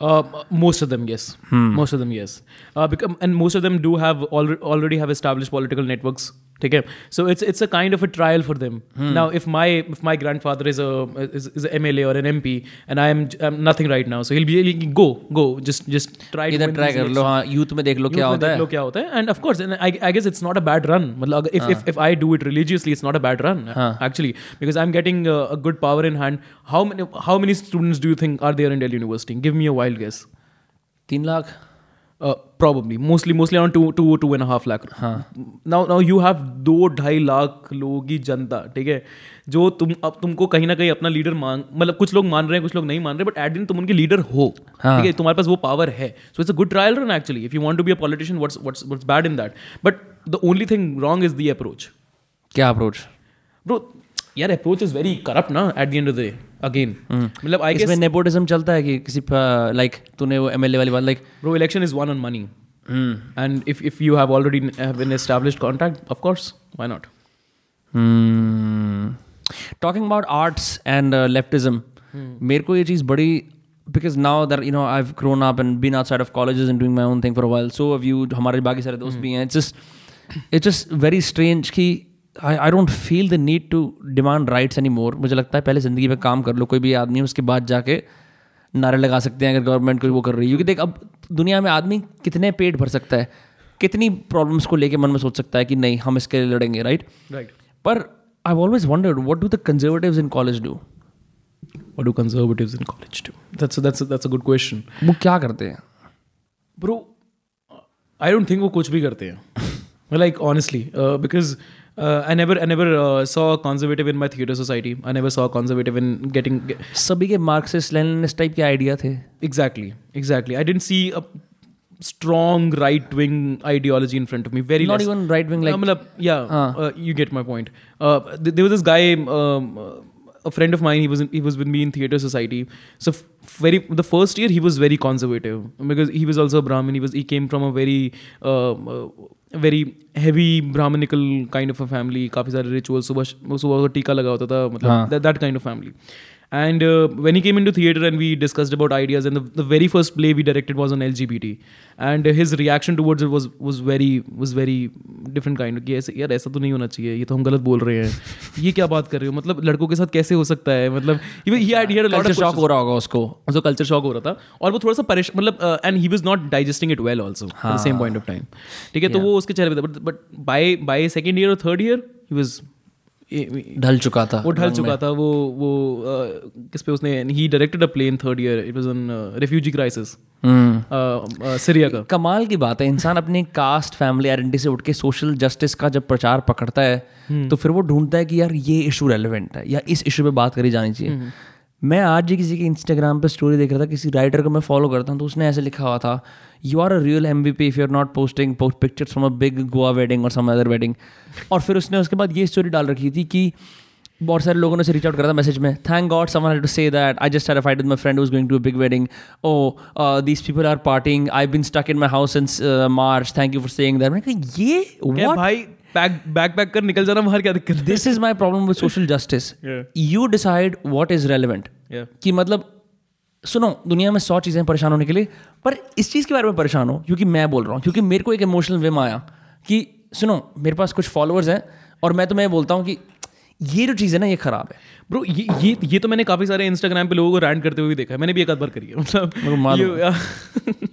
Speaker 2: Uh, most of them, yes. Most of them, yes. Uh, and most of them do have already already have established political networks. Okay, so it's it's a kind of a trial for them. Now, if my if my grandfather is a is, is an MLA or an MP, and I am I'm nothing right now, so he'll be he'll go go just just try. to
Speaker 1: इधर
Speaker 2: win
Speaker 1: ट्राई
Speaker 2: these
Speaker 1: कर लो हाँ यूथ में देख लो क्या
Speaker 2: Youth में
Speaker 1: होता
Speaker 2: देख
Speaker 1: है
Speaker 2: लो क्या होता है and of course I I guess it's not a bad run मतलब अगर if if if I do it religiously it's not a bad run actually because I am getting a good power in hand how many how many students do you think are there in Delhi University give me a wild guess
Speaker 1: तीन lakh
Speaker 2: Uh, probably. Mostly mostly around two two two and a half lakh. now now you have दो ढाई लाख लोगों की जनता ठीक है? जो तुम अब तुमको कहीं ना कहीं अपना लीडर मांग मतलब कुछ लोग मान रहे हैं कुछ लोग नहीं मान रहे बट एट दिन तुम उनके लीडर हो ठीक है? तुम्हारे पास वो पावर है। So it's a good trial run actually if you want to be a politician what's what's what's bad in that but the only thing wrong is the approach
Speaker 1: क्या अप्रोच
Speaker 2: ब्रो यार अप्रोच इज़ वेरी करप्ट ना at the end of the day again मतलब आई गेस
Speaker 1: नेपोटिज्म चलता है कि किसी लाइक तूने वो एमएलए वाली बात like
Speaker 2: Bro, election is won on money. And if, if you have already n- have an established contact, of course, why not?
Speaker 1: Talking about arts and leftism मेरे को ये चीज़ बड़ी because now that you know I have grown up and been outside of colleges and doing my own thing for a while so have you हमारे बाकी सारे दोस्त भी हैं। It's just it's just very strange कि I I don't feel the need to demand rights any more मुझे लगता है पहले ज़िंदगी में काम कर लो कोई भी आदमी उसके बाद जाके नारे लगा सकते हैं अगर गवर्नमेंट कोई वो कर रही है क्योंकि देख अब दुनिया में आदमी कितने पेट भर सकता है कितनी प्रॉब्लम्स को लेके मन में सोच सकता है कि नहीं हम इसके लिए लड़ेंगे राइट
Speaker 2: Right.
Speaker 1: पर I always wondered what do the conservatives in college do
Speaker 2: What do conservatives in college do? That's a, that's a, that's a good question,
Speaker 1: वो क्या करते हैं
Speaker 2: bro. I don't think वो कुछ भी करते हैं. like honestly, uh, because uh, I never I never uh, saw a conservative in my theater society. I never saw a conservative in getting get,
Speaker 1: सभी के मार्क्सिस्ट लेनिनिस्ट टाइप के आइडिया थे
Speaker 2: exactly exactly. I didn't see a strong right wing ideology in front of me. Very
Speaker 1: Not
Speaker 2: less.
Speaker 1: even right wing, like-
Speaker 2: Uh, matlab, yeah, uh, you get my point. Uh, th- there was this guy, um, uh, a friend of mine. He was in, he was with me in theater society. So f- very the first year he was very conservative because he was also a Brahmin. He was he came from a very very heavy brahminical kind of a family काफ़ी सारे रिचुअल सुबह सुबह का टीका लगा होता था मतलब that kind of family And uh, when he came into theater and we discussed about ideas, and the, the very first play we directed was on LGBT, and his reaction towards it was was very was very different kind. कि ऐसे यार ऐसा तो नहीं होना चाहिए ये तो हम गलत बोल रहे हैं। ये क्या बात कर रहे हो? मतलब लड़कों के साथ कैसे हो सकता है? मतलब he, he had, he had a lot of
Speaker 1: shock हो रहा होगा उसको।
Speaker 2: उसको कल्चर शॉक हो रहा था। और वो थोड़ा सा परेश मतलब and he was not digesting it well also at the same point of time ठीक है? तो वो उसके चेहरे पे था but by by second year और थर्ड ईयर ही वाज
Speaker 1: ढल चुका था
Speaker 2: वो ढल चुका था वो वो किस पे उसने he directed a plane third year it was on refugee crisis
Speaker 1: hmm.
Speaker 2: Syria का।
Speaker 1: कमाल की बात है इंसान अपनी कास्ट फैमिली आइडेंटिटी से उठ के सोशल जस्टिस का जब प्रचार पकड़ता है तो फिर वो ढूंढता है कि यार ये इशू रेलिवेंट है या इस इशू पे बात करी जानी चाहिए। मैं आज ही किसी की इंस्टाग्राम पे स्टोरी देख रहा था किसी राइटर को मैं फॉलो करता हूँ तो उसने ऐसे लिखा हुआ था you are a real M B P if you are not posting pictures from a big Goa wedding और सम अदर वेडिंग और फिर उसने उसके बाद ये स्टोरी डाल रखी थी कि बहुत सारे लोगों ने उसे रीच आउट करा था मैसेज में। Thank God someone had to say that I just had fight with my friend is going to big wedding oh these people are partying I been stuck in my house since March thank you for saying that मैंने कहा ये?
Speaker 2: क्या भाई बैक बैक पैक कर निकल जाना बाहर क्या दिक्कत
Speaker 1: this is my problem with
Speaker 2: social
Speaker 1: justice you decide what is
Speaker 2: relevant
Speaker 1: कि मतलब सुनो दुनिया में सौ चीज़ें परेशान होने के लिए पर इस चीज़ के बारे में परेशान हो क्योंकि मैं बोल रहा हूँ क्योंकि मेरे को एक इमोशनल विम आया कि सुनो मेरे पास कुछ फॉलोअर्स हैं और मैं तो मैं बोलता हूँ कि ये जो चीज़ है ना ये खराब है।
Speaker 2: ब्रो ये ये ये तो मैंने काफ़ी सारे इंस्टाग्राम पे लोगों को रैंड करते हुए भी देखा है। मैंने भी एक आध बार करी है
Speaker 1: मेरे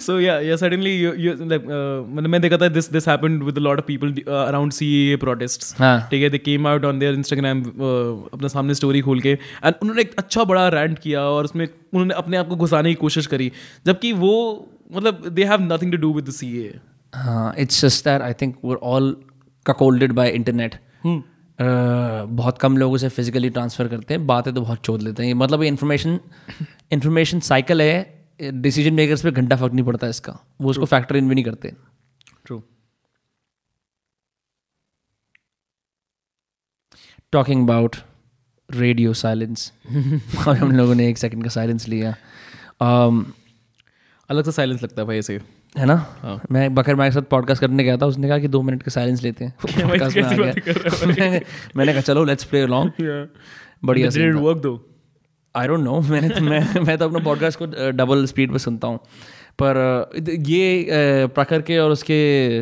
Speaker 2: सो या या सडनली यू लाइक मतलब मैं देखा था this this happened with a lot of people around CAA protests
Speaker 1: हाँ।
Speaker 2: ठीक है they came out on their Instagram अपना सामने स्टोरी खोल के एंड उन्होंने एक अच्छा बड़ा रैंट किया और उसमें उन्होंने अपने आप को घुसाने की कोशिश करी जबकि वो मतलब they have nothing to do with the CA
Speaker 1: हाँ it's just that I think we're all cuckolded by internet बहुत कम लोग उसे फिजिकली ट्रांसफ़र करते हैं बातें तो बहुत चोद लेते हैं। मतलब ये इन्फॉर्मेशन इन्फॉर्मेशन साइकिल है डिसीज़न मेकर्स पे घंटा फ़र्क नहीं पड़ता इसका। वो उसको फैक्टर इन भी नहीं करते।
Speaker 2: True
Speaker 1: talking about radio silence और हम लोगों ने एक सेकंड का साइलेंस लिया। Um,
Speaker 2: अलग सा साइलेंस लगता है भाई ऐसे।
Speaker 1: है ना? हाँ. मैं बकर माइक के साथ पॉडकास्ट करने गया था उसने कहा कि दो मिनट का साइलेंस लेते हैं। Podcast में आ गया। मैंने कहा चलो लेट्स प्ले अलोंग बढ़िया
Speaker 2: though?
Speaker 1: आई डोंट नो मैंने तो मैं मैं तो अपना पॉडकास्ट को डबल स्पीड पर सुनता हूँ। पर ये प्रखर के और उसके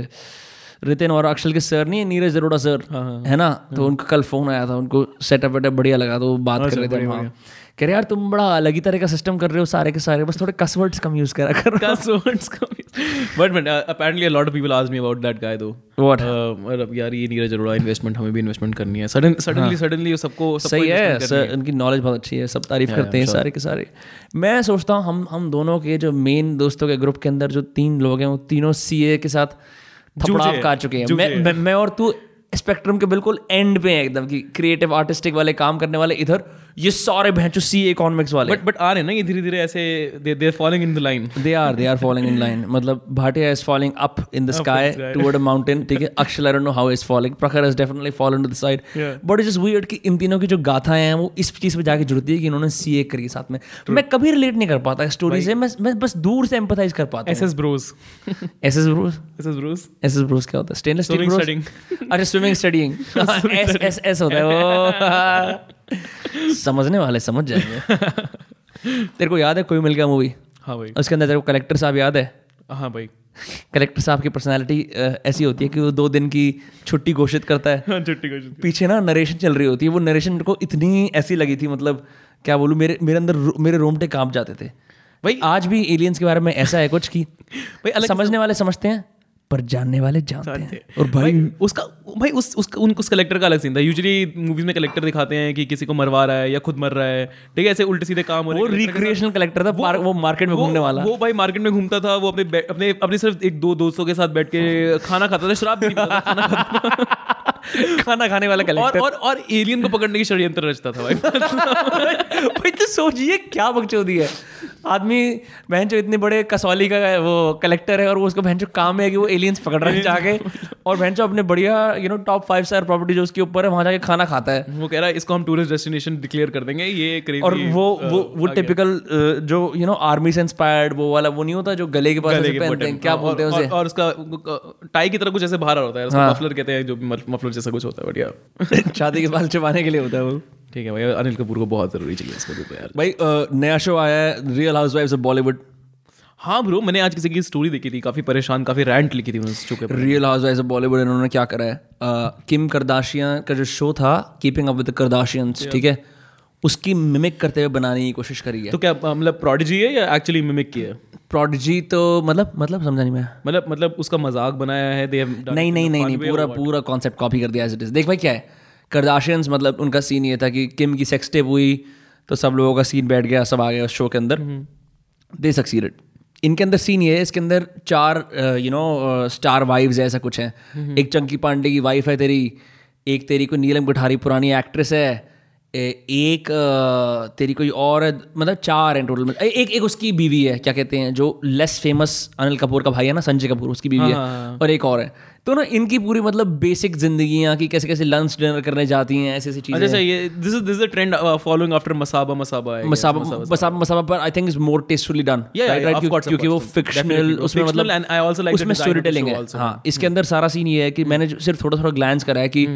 Speaker 1: रितिन और अक्षल के सर नहीं नीरज अरोड़ा सर है ना? तो उनका कल फ़ोन आया था उनको सेटअप वेटअप बढ़िया लगा तो वो बात कर रहे थे वहाँ कह रहे यार तुम बड़ा अलग ही तरह का सिस्टम कर रहे हो सारे के सारे बस थोड़े कसवर्ड्स कम यूज़ करा करो।
Speaker 2: कसवर्ड्स coming. Uh, apparently a lot of people asked me about that guy though. Uh, मतलब यार ये नीरज अरोड़ा इन्वेस्टमेंट हमें भी इन्वेस्टमेंट करनी है. सडन सडनली सडनली सबको सबको
Speaker 1: सही है सर उनकी नॉलेज बहुत अच्छी है सब तारीफ़ करते हैं सारे के सारे। मैं सोचता हूँ हम हम दोनों के जो मेन दोस्तों के ग्रुप के अंदर जो तीन लोग हैं वो तीनों सीए के साथ थपड़ाव खा चुके हैं। मैं, मैं मैं और तू स्पेक्ट्रम के बिल्कुल एंड पे हैं एकदम कि क्रिएटिव आर्टिस्टिक वाले काम करने वाले इधर ये सारे भैंचो सी इकोनॉमिक्स वाले
Speaker 2: बट बट आ रहे हैं ना ये धीरे धीरे ऐसे they they are following in the line
Speaker 1: they are they are following in line मतलब Bhatia is following up in the sky toward a mountain ठीक है? Akshal I don't know how is following Prakhar is definitely following to the side but is weird कि इन तीनों की जो गाथाएँ हैं वो इस चीज़ पे जाके जुड़ती है कि इन्होंने सीए करी साथ में। मैं कभी रिलेट नहीं कर पाता स्टोरी से। मैं मैं बस दूर से एम्पथाइज कर पाता
Speaker 2: S S
Speaker 1: bros S S Bruce
Speaker 2: S S bros
Speaker 1: S S Bruce क्या होता है? स्टेनलेस स्टील
Speaker 2: Swimming
Speaker 1: ब्रूस अच्छा swimming studying S S S होता है। समझने वाले समझ जाएँगे। तेरे को याद है कोई मिल गया मूवी
Speaker 2: हाँ भाई।
Speaker 1: उसके अंदर तेरे को कलेक्टर साहब याद है?
Speaker 2: हाँ भाई।
Speaker 1: कलेक्टर साहब की पर्सनालिटी ऐसी होती है कि वो दो दिन की छुट्टी घोषित करता है।
Speaker 2: हाँ छुट्टी घोषित
Speaker 1: पीछे ना नरेशन चल रही होती है। वो नरेशन को इतनी ऐसी लगी थी मतलब क्या बोलूँ मेरे मेरे अंदर मेरे रोमटे काँप जाते थे। भाई आज भी एलियंस के बारे में ऐसा है कुछ कि
Speaker 2: भाई अलग
Speaker 1: समझने वाले समझते हैं? पर जानने वाले जानते हैं। और भाई भाई
Speaker 2: उसका भाई उस उस उन उस कलेक्टर का अलग सीन था। यूजुअली मूवीज़ में कलेक्टर दिखाते हैं कि किसी को मरवा रहा है या खुद मर रहा है। ठीक है ऐसे उल्टे सीधे काम हो रहे हैं वो
Speaker 1: रिक्रिएशनल कलेक्टर था पार- वो मार्केट में घूमने वाला।
Speaker 2: वो भाई मार्केट में घूमता था वो अपने अपने अपने सिर्फ़ एक दो दोस्तों के साथ बैठ के खाना खाता था शराब भी था, खाना खाता था।
Speaker 1: खाना खाने वाला
Speaker 2: और
Speaker 1: कलेक्टर
Speaker 2: और और एलियन को पकड़ने की षड्यंत्र रचता था भाई।
Speaker 1: भाई तो सोचिए क्या बकचोदी है। आदमी बहन जो इतने बड़े कसौली का वो कलेक्टर है और वो उसका बहन जो काम है कि वो एलियंस पकड़ रहे हैं जाके और बहन जो अपने बढ़िया you know top five star property जो उसके ऊपर है वहाँ जाके खाना खाता है।
Speaker 2: वो कह रहा है इसको हम टूरिस्ट डेस्टिनेशन डिक्लेयर कर देंगे ये
Speaker 1: और वो वो वो टिपिकल जो यू नो आर्मी से इंस्पायर्ड वो वाला वो नहीं होता जो गले के पास पहनते हैं क्या बोलते हैं उसे?
Speaker 2: और उसका टाई की तरह कुछ ऐसे बाहर होता है
Speaker 1: हाँ।
Speaker 2: मफलर कहते हैं जो मफलर जैसा कुछ होता है बढ़िया।
Speaker 1: शादी के बाल छुपाने के लिए होता है वो।
Speaker 2: ठीक है भाई अनिल कपूर को बहुत ज़रूरी चाहिए इसको तो यार।
Speaker 1: भाई नया शो आया है real house wife of Bollywood
Speaker 2: हाँ ब्रो मैंने आज किसी की स्टोरी देखी थी काफ़ी परेशान काफ़ी रैंट लिखी थी उस शो के
Speaker 1: real house wife of Bollywood इन्होंने क्या करा है? किम करदाशियाँ का जो शो था कीपिंग अप विद करदाशियंस ठीक है? उसकी मिमिक करते हुए बनाने की कोशिश करी है।
Speaker 2: तो क्या मतलब प्रोडिजी है या एक्चुअली मिमिक की है?
Speaker 1: प्रोडिजी तो मतलब मतलब समझा नहीं मैं।
Speaker 2: मतलब मतलब उसका मज़ाक बनाया है दे
Speaker 1: नहीं नहीं नहीं नहीं पूरा पूरा कॉन्सेप्ट कॉपी कर दिया एज इट इज़ देख भाई क्या है करदाशियंस मतलब उनका सीन ये था कि किम की सेक्स टेप हुई तो सब लोगों का सीन बैठ गया सब आ गया उस शो के अंदर। दे सक्सीडेड इनके अंदर सीन ये है इसके अंदर चार यू नो स्टार वाइव्स ऐसा कुछ है। एक चंकी पांडे की वाइफ है तेरी एक तेरी कोई नीलम कोठारी पुरानी एक्ट्रेस है एक तेरी कोई और मतलब चार हैं टोटल एक एक उसकी बीवी है क्या कहते हैं जो लेस फ़ेमस अनिल कपूर का भाई है ना संजय कपूर उसकी बीवी है। और एक और है। तो ना इनकी पूरी मतलब बेसिक जिंदगियाँ कि कैसे कैसे लंच डिनर करने जाती हैं ऐसी ऐसी चीज़ें
Speaker 2: अच्छा ये this is this is the trend following after Masaba Masaba guess.
Speaker 1: Masaba Masaba Masaba पर I think is more
Speaker 2: tastefully done of course,
Speaker 1: क्योंकि वो फिक्शनल उसमें मतलब
Speaker 2: I also like the
Speaker 1: उसमें स्टोरी टेलिंग है. हाँ इसके अंदर सारा सीन ये है कि मैंने सिर्फ़ थोड़ा थोड़ा ग्लैंस करा है कि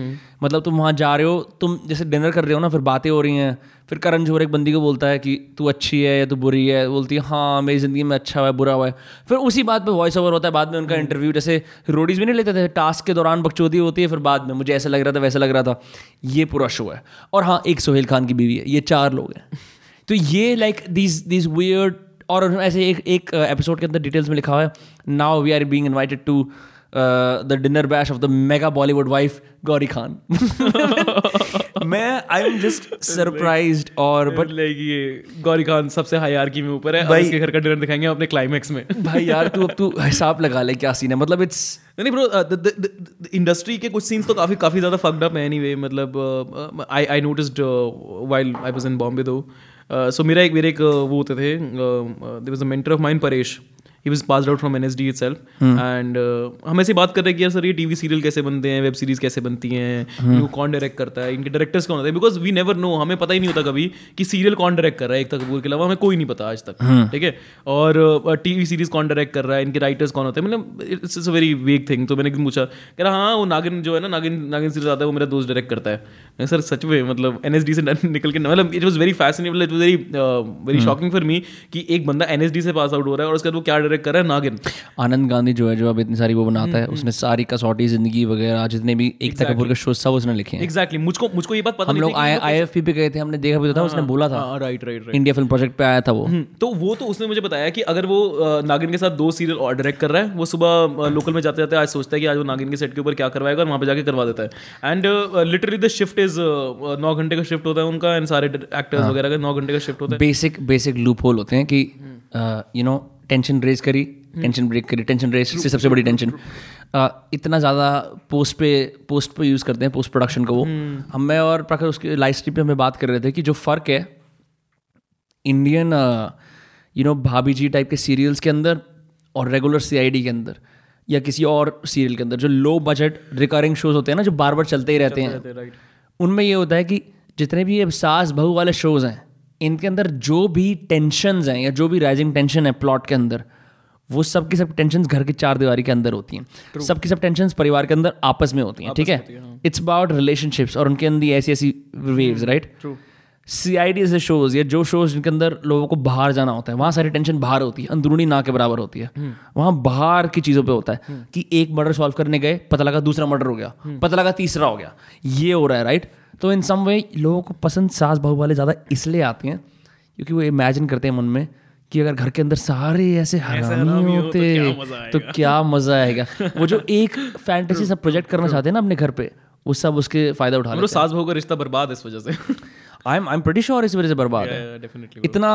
Speaker 1: मतलब तुम वहाँ जा रहे हो तुम जैसे डिनर कर रहे हो ना फिर बातें हो रही हैं फिर करण जोहर एक बंदी को बोलता है कि तू अच्छी है या तू बुरी है बोलती है हाँ मेरी ज़िंदगी में अच्छा हुआ है, बुरा हुआ है। फिर उसी बात पे वॉइस ओवर होता है, बाद में उनका इंटरव्यू जैसे रोडीज भी नहीं लेते थे टास्क के दौरान बकचोदी होती है, फिर बाद में, मुझे ऐसा लग रहा था, वैसा लग रहा था। ये पूरा शो है। और हाँ एक सोहेल खान की बीवी है, ये चार लोग हैं। तो ये लाइक दीज दीज वियर्ड और ऐसे एक एक एपिसोड के अंदर डिटेल्स में लिखा हुआ है now we are being invited to the dinner bash of the mega Bollywood wife Gauri Khan मैं आई एम जस्ट सरप्राइज्ड और बट
Speaker 2: लाइक ये गौरी खान सबसे हाई में ऊपर है।
Speaker 1: भाई-
Speaker 2: इसके घर का डिनर दिखाएँगे अपने क्लाइमेक्स में।
Speaker 1: भाई यार तू अब तू हिसाब लगा ले क्या सीन है। मतलब इट्स
Speaker 2: नहीं ब्रो इंडस्ट्री के कुछ सीन्स तो काफ़ी काफ़ी ज़्यादा फक्ड अप है एनीवे मतलब I I noticed while I was in Bombay though so मेरा एक मेरे एक uh, वो होते थे there was a mentor of mine Paresh he was passed out from NSD itself and uh, हम ऐसे बात कर रहे हैं कि यार सर ये टीवी सीरियल कैसे बनते हैं? वेब सीरीज़ कैसे बनती हैं? इनको कौन डायरेक्ट करता है? इनके डायरेक्टर्स कौन होते हैं? बिकॉज़ वी नेवर नो हमें पता ही नहीं होता कभी कि सीरियल कौन डायरेक्ट कर रहा है एकता कपूर के अलावा। हमें कोई नहीं पता आज तक। ठीक है? और टीवी सीरीज़ कौन डायरेक्ट कर रहा है। इनके राइटर्स कौन होते हैं? मतलब it's it's a very vague thing तो मैंने एक दिन पूछा कह रहा हाँ वो नागिन जो है ना नागिन नागिन सीरीज़ आता है वो मेरा दोस्त डायरेक्ट करता है। सर सच में मतलब एनएसडी से निकल के मतलब it was very fascinating it was very very shocking for me कि एक बंदा एनएसडी से पास आउट हो रहा है और उसके बाद वो क्या डायरेक्ट कर रहा है नागिन
Speaker 1: आनंद गांधी जो है जो अब इतनी सारी वो बनाता है उसने सारी कसौटी ज़िंदगी वगैरह जितने भी एकता कपूर के शो सब उसने लिखे हैं।
Speaker 2: एग्जैक्टली मुझको मुझको ये बात पता
Speaker 1: हम लोग आई एफ़ पी पे गए थे हमने देखा भी तो था उसने बोला था।
Speaker 2: हाँ right right
Speaker 1: India film project पे आया था वो।
Speaker 2: हम्म, तो वो तो उसने मुझे बताया कि अगर वो नागिन के साथ दो सीरियल और डायरेक्ट कर रहा है वो सुबह लोकल में जाते जाते आज सोचता है कि आज वो नागिन के सेट के ऊपर क्या करवाएगा और वहाँ पे जाके करवा देता है। And literally the shift is नौ घंटे का शिफ्ट होता है उनका एंड सारे एक्टर्स वगैरह का नौ घंटे का शिफ्ट होता है।
Speaker 1: बेसिक बेसिक लूप होल होते हैं कि यू नो टेंशन रेज करी टेंशन ब्रेक करी टेंशन रेज से सबसे बड़ी टेंशन इतना ज़्यादा पोस्ट पे पोस्ट पे यूज़ करते हैं पोस्ट प्रोडक्शन को वो। हम मैं और प्रखर उसके लाइव स्ट्रीम पे हमें बात कर रहे थे कि जो फ़र्क है इंडियन यू नो भाभी जी टाइप के सीरियल्स के अंदर और रेगुलर सीआईडी के अंदर या किसी और सीरियल के अंदर जो लो बजट रिकरिंग शोज़ होते हैं ना जो बार बार चलते ही रहते हैं। उनमें ये होता है कि जितने भी अब सास बहू वाले शोज़ हैं इनके अंदर जो भी टेंशन्स हैं या जो भी राइजिंग टेंशन है प्लॉट के अंदर वो सब की सब टेंशन घर की चार दीवारी के अंदर होती हैं। सब की सब टेंशन परिवार के अंदर आपस में होती हैं ठीक है? इट्स अबाउट रिलेशनशिप्स और उनके अंदर ऐसी ऐसी waves
Speaker 2: right
Speaker 1: C I D ऐसे शोज़ या जो शोज़ जिनके अंदर लोगों को बाहर जाना होता है वहाँ सारी टेंशन बाहर होती है अंदरूनी ना के बराबर होती है। वहाँ बाहर की चीज़ों पे होता है कि एक मर्डर सॉल्व करने गए पता लगा दूसरा मर्डर हो गया पता लगा तीसरा हो गया ये हो रहा है राइट तो इन सम वे लोगों को पसंद सास बहू वाले ज़्यादा इसलिए आते हैं क्योंकि वो इमेजिन करते हैं मन में कि अगर घर के अंदर सारे ऐसे हरामी होते तो क्या मज़ा आएगा? वो जो एक फैंटेसी सब प्रोजेक्ट करना चाहते हैं ना अपने घर पे वो सब उसके फ़ायदा उठा
Speaker 2: रहे
Speaker 1: हैं।
Speaker 2: सास बहू का रिश्ता बर्बाद है इस वजह से।
Speaker 1: I am I am pretty sure इस वजह से बर्बाद है। इतना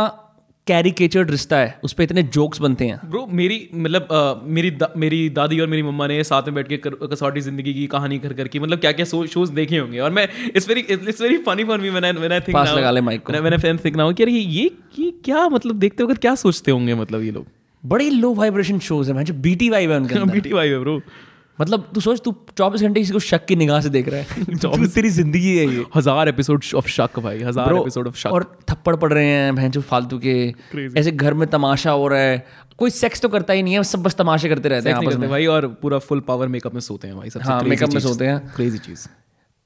Speaker 1: कैरिकेचर्ड रिश्ता है उस पर इतने जोक्स बनते हैं।
Speaker 2: ब्रो मेरी मतलब मेरी दा, मेरी दादी और मेरी मम्मा ने साथ में बैठ के कसौटी ज़िंदगी की कहानी कर करके मतलब क्या क्या शोज़ देखे होंगे। और मैं it's very it's very funny for me when I when I think
Speaker 1: पास लगा ले mic को।
Speaker 2: व्हेन आई थिंक नाउ कि अरे ये ये क्या मतलब देखते वक्त क्या सोचते होंगे मतलब ये लोग?
Speaker 1: बड़े लो वाइब्रेशन शोज़ है मैं जो बीटी वाइब है उनके
Speaker 2: बीटी वाई है ब्रो
Speaker 1: मतलब तू सोच तू चौबीस घंटे किसी को शक की निगाह से देख रहा है। तू- तेरी ज़िंदगी है ये।
Speaker 2: हज़ार एपिसोड ऑफ़ शक भाई हज़ार एपिसोड ऑफ़ शक।
Speaker 1: और थप्पड़ पड़ रहे हैं भैं फालतू के। ऐसे घर में तमाशा हो रहा है। कोई सेक्स तो करता ही नहीं है सब बस तमाशे करते रहते हैं आपस में।
Speaker 2: भाई और पूरा फुल पावर मेकअप में सोते हैं भाई सबसे
Speaker 1: मेकअप makeup में सोते हैं।
Speaker 2: क्रेजी चीज़।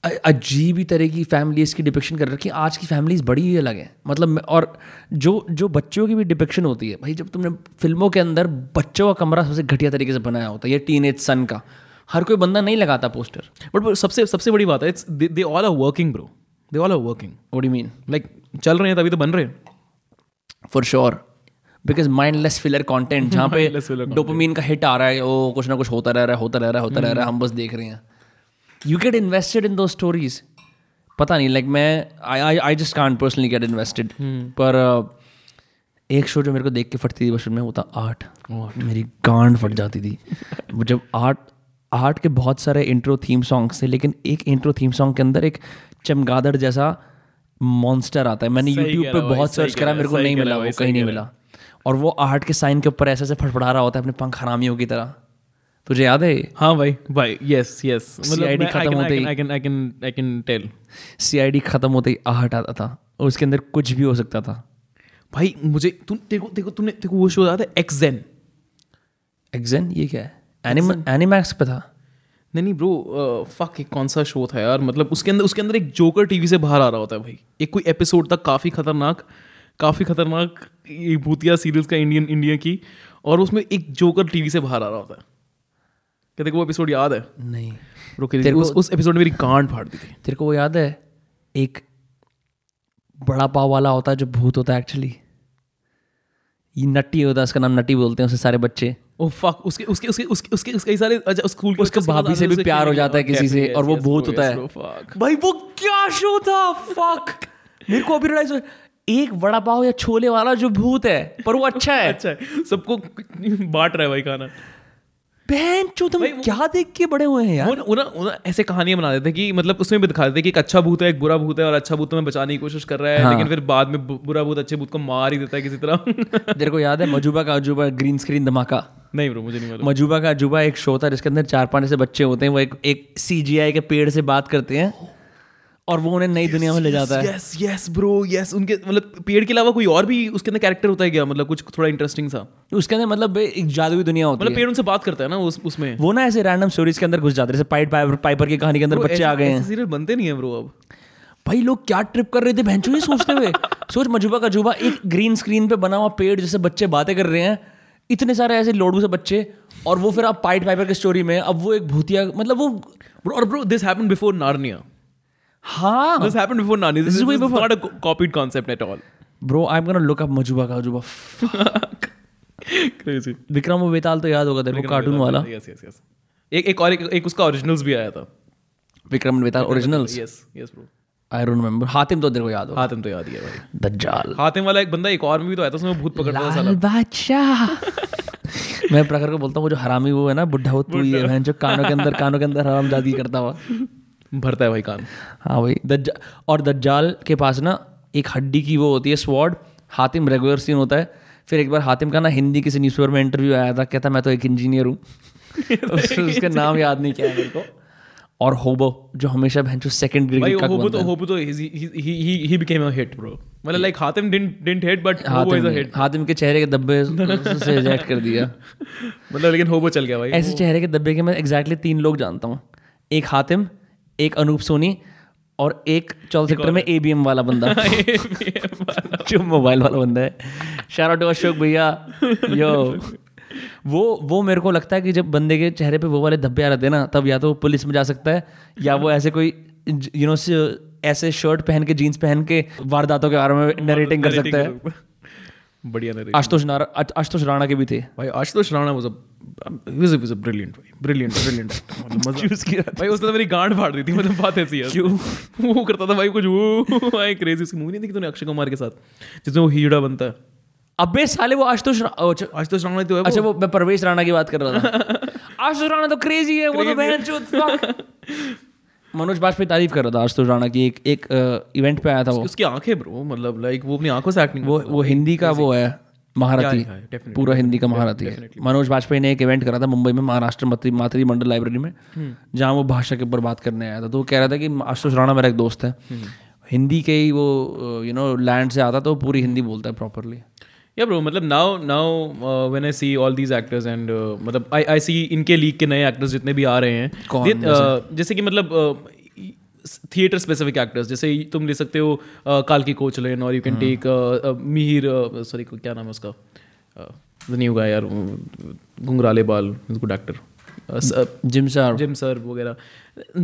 Speaker 1: अजीब ही तरह की फैमिलीज़ की डिपिक्शन कर रखी है। आज की फैमिलीज़ बड़ी ही अलग है। मतलब और जो जो बच्चों की भी डिपिक्शन होती है भाई जब तुमने फ़िल्मों के अंदर बच्चों का कमरा सबसे घटिया तरीके से बनाया होता है ये टीन एज सन का। हर कोई बंदा नहीं लगाता पोस्टर
Speaker 2: बट सबसे सबसे बड़ी बात है it's they all are working bro they all are working
Speaker 1: what you mean
Speaker 2: like चल रहे हैं तभी तो बन रहे हैं।
Speaker 1: For sure because mindless filler content जहाँ पे डोपामीन का हिट आ रहा है वो कुछ ना कुछ होता रह रहा है होता रह रहा है होता रह रहा है हम बस देख रहे हैं। यू गेट इन्वेस्टेड इन दो स्टोरीज पता नहीं लाइक मैं I I just can't personally get invested पर uh, एक शो जो मेरे को देख के फटती थी बचपन में वो था आर्ट। मेरी गांड फट जाती थी। वो जब आर्ट आर्ट के बहुत सारे इंट्रो थीम सॉन्ग्स थे लेकिन एक इंट्रो थीम सॉन्ग के अंदर एक चमगादड़ जैसा मॉन्स्टर आता है। मैंने यूट्यूब पे बहुत सर्च करा मेरे को नहीं मिला वो कहीं नहीं मिला। और वो आर्ट के साइन के ऊपर ऐसे ऐसे फटफड़ा रहा होता है अपने पंख हरामियों की तरह। तुझे याद है?
Speaker 2: हाँ भाई भाई यस यस
Speaker 1: CID खत्म होते ही-
Speaker 2: I can I can I can tell
Speaker 1: C खत्म होते ही आहट आता था और उसके अंदर कुछ भी हो सकता था।
Speaker 2: भाई मुझे तुम देखो देखो तुमने देखो वो शो याद है एक्सेन
Speaker 1: एग्जैन ये क्या है? एनिम एनिमैक्स पे था?
Speaker 2: नहीं नहीं ब्रो फक एक कौन सा शो था यार? मतलब उसके अंदर उसके अंदर एक जोकर टीवी से बाहर आ रहा होता है भाई। एक कोई एपिसोड था काफ़ी खतरनाक काफ़ी खतरनाक ये भूतिया सीरीज़ का इंडियन इंडिया की और उसमें एक जोकर टीवी से बाहर आ रहा होता है। क्या देखो वो एपिसोड याद है।
Speaker 1: नहीं।
Speaker 2: ब्रो
Speaker 1: तेरे
Speaker 2: उस, उस एपिसोड में मेरी गांड फाड़ दी थी।
Speaker 1: तेरे को वो याद है? एक बड़ा पाव वाला होता है जो भूत होता है एक्चुअली ये नट्टी होता है उसका नाम नट्टी बोलते हैं उसे सारे बच्चे।
Speaker 2: ओ फक उसके उसके उसके उसके उसके उसके सारे अच्छा स्कूल के
Speaker 1: उसके भाभी से भी प्यार हो जाता है किसी से। और वो भूत होता है। भाई वो क्या शो था? फक मेरे को अभी रियलाइज़ एक बड़ा पाव या छोले वाला जो भूत है पर वो अच्छा है।
Speaker 2: अच्छा है। सबको बांट रहा है भाई खाना।
Speaker 1: बहन चो तुम क्या देख के बड़े हुए हैं यार?
Speaker 2: वो ना- वो ना ऐसे कहानियाँ बना देते कि मतलब उसमें भी दिखा देते कि एक अच्छा भूत है एक बुरा भूत है और अच्छा भूत तुम्हें बचाने की कोशिश कर रहा है
Speaker 1: हाँ।
Speaker 2: लेकिन फिर बाद में बुरा भूत अच्छे भूत को मार ही देता है किसी तरह।
Speaker 1: तेरे को याद है मजूबा का अजूबा ग्रीन स्क्रीन धमाका?
Speaker 2: नहीं ब्रो मुझे नहीं मालूम।
Speaker 1: मजूबा का अजूबा एक शो था जिसके अंदर चार पाँच ऐसे बच्चे होते हैं वो एक एक सीजीआई के पेड़ से बात करते हैं। और वो उन्हें नई yes, दुनिया में ले जाता है।
Speaker 2: यस यस ब्रो यस उनके मतलब पेड़ के अलावा कोई और भी उसके अंदर कैरेक्टर होता है क्या? मतलब कुछ थोड़ा इंटरेस्टिंग सा?
Speaker 1: उसके अंदर मतलब एक जादुई दुनिया होती
Speaker 2: मतलब
Speaker 1: है।
Speaker 2: पेड़ उनसे बात करता है ना उस उसमें।
Speaker 1: वो ना ऐसे रैंडम स्टोरीज के अंदर घुस जाते हैं जैसे पाइट पाइपर पाइपर की कहानी के अंदर बच्चे आ गए हैं।
Speaker 2: सीरियल बनते नहीं है ब्रो अब।
Speaker 1: भाई लोग क्या ट्रिप कर रहे थे भैंचो ये सोचते हुए? सोच मजूबा का जुबा एक ग्रीन स्क्रीन पे बना हुआ पेड़ जैसे बच्चे बातें कर रहे हैं। इतने सारे ऐसे लोडू से बच्चे और वो फिर आप पाइट पाइपर की स्टोरी में अब वो एक भूतिया मतलब वो
Speaker 2: और bro this happened before Narnia
Speaker 1: हाँ।
Speaker 2: This happened before Narnia this
Speaker 1: is way before-
Speaker 2: not a copied concept at all
Speaker 1: bro I am gonna look up मजूबा का जुबा
Speaker 2: क्रेजी
Speaker 1: विक्रम बेताल तो याद होगा तेरे को कार्टून वाला।
Speaker 2: यस यस यस एक एक और एक, एक उसका ओरिजिनल्स भी आया था।
Speaker 1: Vikram Betaal originals
Speaker 2: yes yes bro
Speaker 1: I don't remember Hatim तो तेरे को याद होगा
Speaker 2: हातिम तो याद ही है भाई।
Speaker 1: दज्जाल
Speaker 2: हातिम वाला एक बंदा एक और भी तो आया था उसमें भूत पकड़ता था साला।
Speaker 1: बादशाह। मैं प्रखर को बोलता हूँ वो जो हरामी वो है ना बुढ़ा वो तू ही है बहन जो कानों के अंदर कानों के अंदर हरामजादी करता हुआ।
Speaker 2: भरता है भाई कान
Speaker 1: हाँ भाई। दज्जा और दज्जाल के पास ना एक हड्डी की वो होती है स्वॉर्ड हातिम रेगुलर सीन होता है। फिर एक बार हातिम का ना हिंदी किसी न्यूज़पेपर में इंटरव्यू आया था कहता मैं तो एक इंजीनियर हूँ। उस- उसका नाम याद नहीं किया मेरे को। और होबो जो हमेशा बहन सेकंड ग्रेड का
Speaker 2: होबो तो होबो तो he he became a hit bro मतलब like Hatim didn't didn't hit but होबो इज़ अ हिट
Speaker 1: हातिम के चेहरे के धब्बे से रिजेक्ट कर दिया।
Speaker 2: मतलब लेकिन होबो चल गया भाई
Speaker 1: ऐसे चेहरे के धब्बे के मैं एग्जैक्टली तीन लोग जानता हूँ। एक हातिम एक अनूप सोनी और एक चौल सेक्टर में एबीएम वाला बंदा। जो मोबाइल वाला बंदा है। शारा टू अशोक भैया। यो वो वो मेरे को लगता है कि जब बंदे के चेहरे पे वो वाले धब्बे आ रहे थे ना तब या तो वो पुलिस में जा सकता है या वो ऐसे कोई यू नो ऐसे शर्ट पहन के जीन्स पहन के वारदातों के बारे में नरेटिंग कर सकता है।
Speaker 2: बढ़िया नरेटिंग
Speaker 1: आशुतोष नारा आशुतोष राणा के भी थे।
Speaker 2: भाई Ashutosh Rana was a was was a brilliant भाई ब्रिलियंट ब्रिलियंट मतलब भाई उसने तो मेरी गांड फाड़ दी थी मतलब बात ऐसी है।
Speaker 1: क्यों?
Speaker 2: वो करता था भाई कुछ वो भाई क्रेजी उसकी मूवी नहीं देखी तूने अक्षय कुमार के साथ जिसमें वो हीरा बनता है।
Speaker 1: अबे साले वो आशुतोष
Speaker 2: आशुतोष राणा तो है
Speaker 1: अच्छा
Speaker 2: वो
Speaker 1: मैं परवेश राणा की बात कर रहा था। आशुतोष राणा तो क्रेजी है वो तो बहन। मनोज बाजपेयी तारीफ़ कर रहा था आशुतोष राणा की एक एक इवेंट पे आया था वो।
Speaker 2: उसकी आँखें ब्रो मतलब लाइक वो अपनी आँखों से एक्टिंग
Speaker 1: वो वो हिंदी का वो है महारथी। पूरा हिंदी का महारथी है। मनोज बाजपेयी ने एक इवेंट करा था मुंबई में महाराष्ट्र मातृ मंडल लाइब्रेरी में जहाँ वो भाषा के ऊपर बात करने आया था। तो वो कह रहा था कि आशुतोष राणा मेरा एक दोस्त है। हिंदी के ही वो यू नो लैंड से आता तो पूरी हिंदी बोलता है प्रॉपरली
Speaker 2: या ब्रो मतलब now now when I see all these actors and मतलब आई आई सी इनके लीग के नए एक्टर्स जितने भी आ रहे हैं they- uh, जैसे कि मतलब थिएटर स्पेसिफिक एक्टर्स जैसे तुम ले सकते हो uh, कालकी कोचलिन और you can take Mihir sorry क्या नाम है उसका? द न्यू गाय यार घुंघराले बाल good actor
Speaker 1: Jim Sarbh.
Speaker 2: Jim Sarbh वगैरह।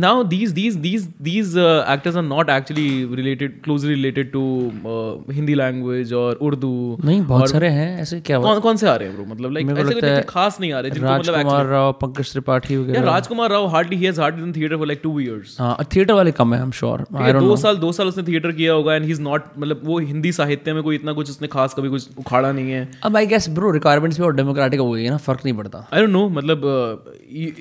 Speaker 2: Now these these these these uh, actors are not actually related closely related to uh, Hindi language or Urdu
Speaker 1: नहीं बहुत सारे हैं ऐसे क्या
Speaker 2: कौन कौन से आ रहे हैं ब्रो मतलब लाइक
Speaker 1: मेरे
Speaker 2: ऐसे कोई खास नहीं आ रहे जिनको मतलब
Speaker 1: राजकुमार राव पंकज त्रिपाठी वगैरह।
Speaker 2: Rajkumar Rao hardly he has hardly in theatre for like 2 years
Speaker 1: हाँ थिएटर वाले कम है I am sure I don't
Speaker 2: दो साल दो साल उसने थिएटर किया होगा एंड ही इज़ नॉट मतलब वो हिंदी साहित्य में कोई इतना कुछ उसने खास कभी कुछ उखाड़ा नहीं है।
Speaker 1: अब आई गेस ब्रो रिक्वायरमेंट्स भी और डेमोक्रेटिक हो गई है ना फ़र्क नहीं पड़ता।
Speaker 2: आई डोंट नो मतलब uh,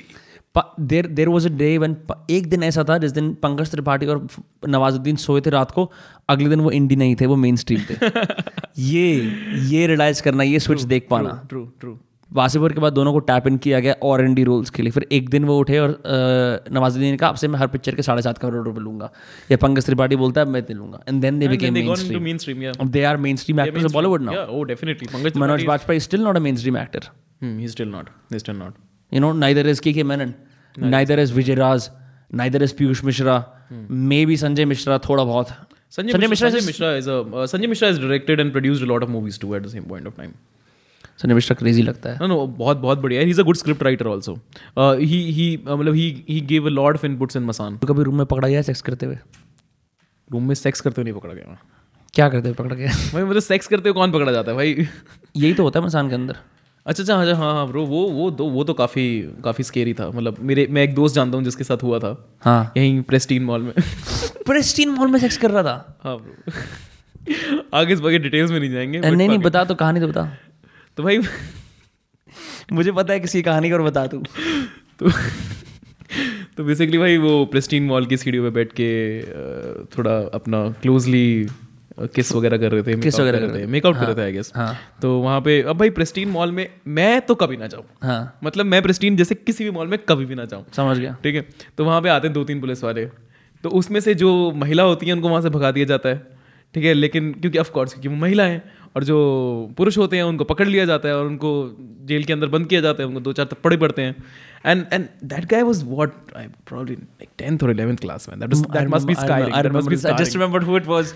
Speaker 1: there there was a day one एक दिन ऐसा था जिस दिन पंकज त्रिपाठी और नवाजुद्दीन सोए थे रात को अगले दिन वो इंडी नहीं थे वो मेन स्ट्रीम थे। ये ये रियलाइज़ करना ये स्विच देख पाना।
Speaker 2: ट्रू ट्रू
Speaker 1: वासीपुर के बाद दोनों को टैप इन किया गया और एन डी रोल्स के लिए। फिर एक दिन वो उठे और नवाजुद्दीन ने कहा आपसे मैं हर पिक्चर के साढ़े सात करोड़ रुपए लूँगा। या पंकज त्रिपाठी बोलता है मैं दे लूँगा। And then
Speaker 2: they
Speaker 1: became
Speaker 2: mainstream
Speaker 1: they
Speaker 2: are mainstream actors of
Speaker 1: Bollywood
Speaker 2: now
Speaker 1: Manoj Vajpayee still not a mainstream actor
Speaker 2: hmm, he's still not. He's still not.
Speaker 1: You know neither is kk menon neither is Vijay Raaz neither is Piyush Mishra maybe Sanjay Mishra थोड़ा बहुत
Speaker 2: Sanjay Mishra is directed and produced lot of movies too at the same point of time
Speaker 1: Sanjay Mishra crazy लगता है।
Speaker 2: बहुत बहुत बढ़िया। He is a good script writer also मतलब he he a lot of inputs in
Speaker 1: Masaan कभी रूम में पकड़ा गया सेक्स करते हुए?
Speaker 2: रूम में सेक्स करते हुए नहीं पकड़ा गया
Speaker 1: क्या करते हुए पकड़ा गया?
Speaker 2: भाई मतलब सेक्स करते हुए कौन पकड़ा जाता है भाई?
Speaker 1: यही तो होता है मसान के अंदर।
Speaker 2: अच्छा अच्छा हाँ हाँ हाँ ब्रो वो वो तो वो तो काफ़ी काफ़ी स्केरी था। मतलब मेरे मैं एक दोस्त जानता हूँ जिसके साथ हुआ था।
Speaker 1: हाँ।
Speaker 2: यहीं प्रेस्टीन मॉल में।
Speaker 1: प्रेस्टीन मॉल में सेक्स कर रहा था?
Speaker 2: हाँ ब्रो आगे इस बाकी डिटेल्स में नहीं जाएँगे
Speaker 1: नहीं नहीं बता तो कहानी तो बता।
Speaker 2: तो भाई
Speaker 1: मुझे पता है किसी कहानी का और बता तू।
Speaker 2: तो तो बेसिकली भाई वो प्रेस्टीन मॉल की सीढ़ियों पे बैठ के थोड़ा अपना क्लोजली किस वगैरह कर रहे थे
Speaker 1: किस वगैरह कर
Speaker 2: रहे थे मेकआउट कर रहे थे आई गेस
Speaker 1: हाँ।
Speaker 2: तो वहाँ पे अब भाई प्रेस्टीन मॉल में मैं तो कभी ना जाऊँ।
Speaker 1: हाँ।
Speaker 2: मतलब मैं प्रेस्टीन जैसे किसी भी मॉल में कभी भी ना जाऊँ।
Speaker 1: समझ गया।
Speaker 2: ठीक है? तो वहाँ पे आते हैं दो तीन पुलिस वाले। तो उसमें से जो महिला होती है उनको वहाँ से भगा दिया जाता है। ठीक है? लेकिन क्योंकि ऑफकोर्स क्योंकि वो महिला हैं और जो पुरुष होते हैं उनको पकड़ लिया जाता है और उनको जेल के अंदर बंद किया जाता है उनको दो चार थप्पड़े पड़ते हैं। And and that guy was what I probably like 10th और 11th class man that was that must be sky
Speaker 1: I remember this. I just remembered who it was.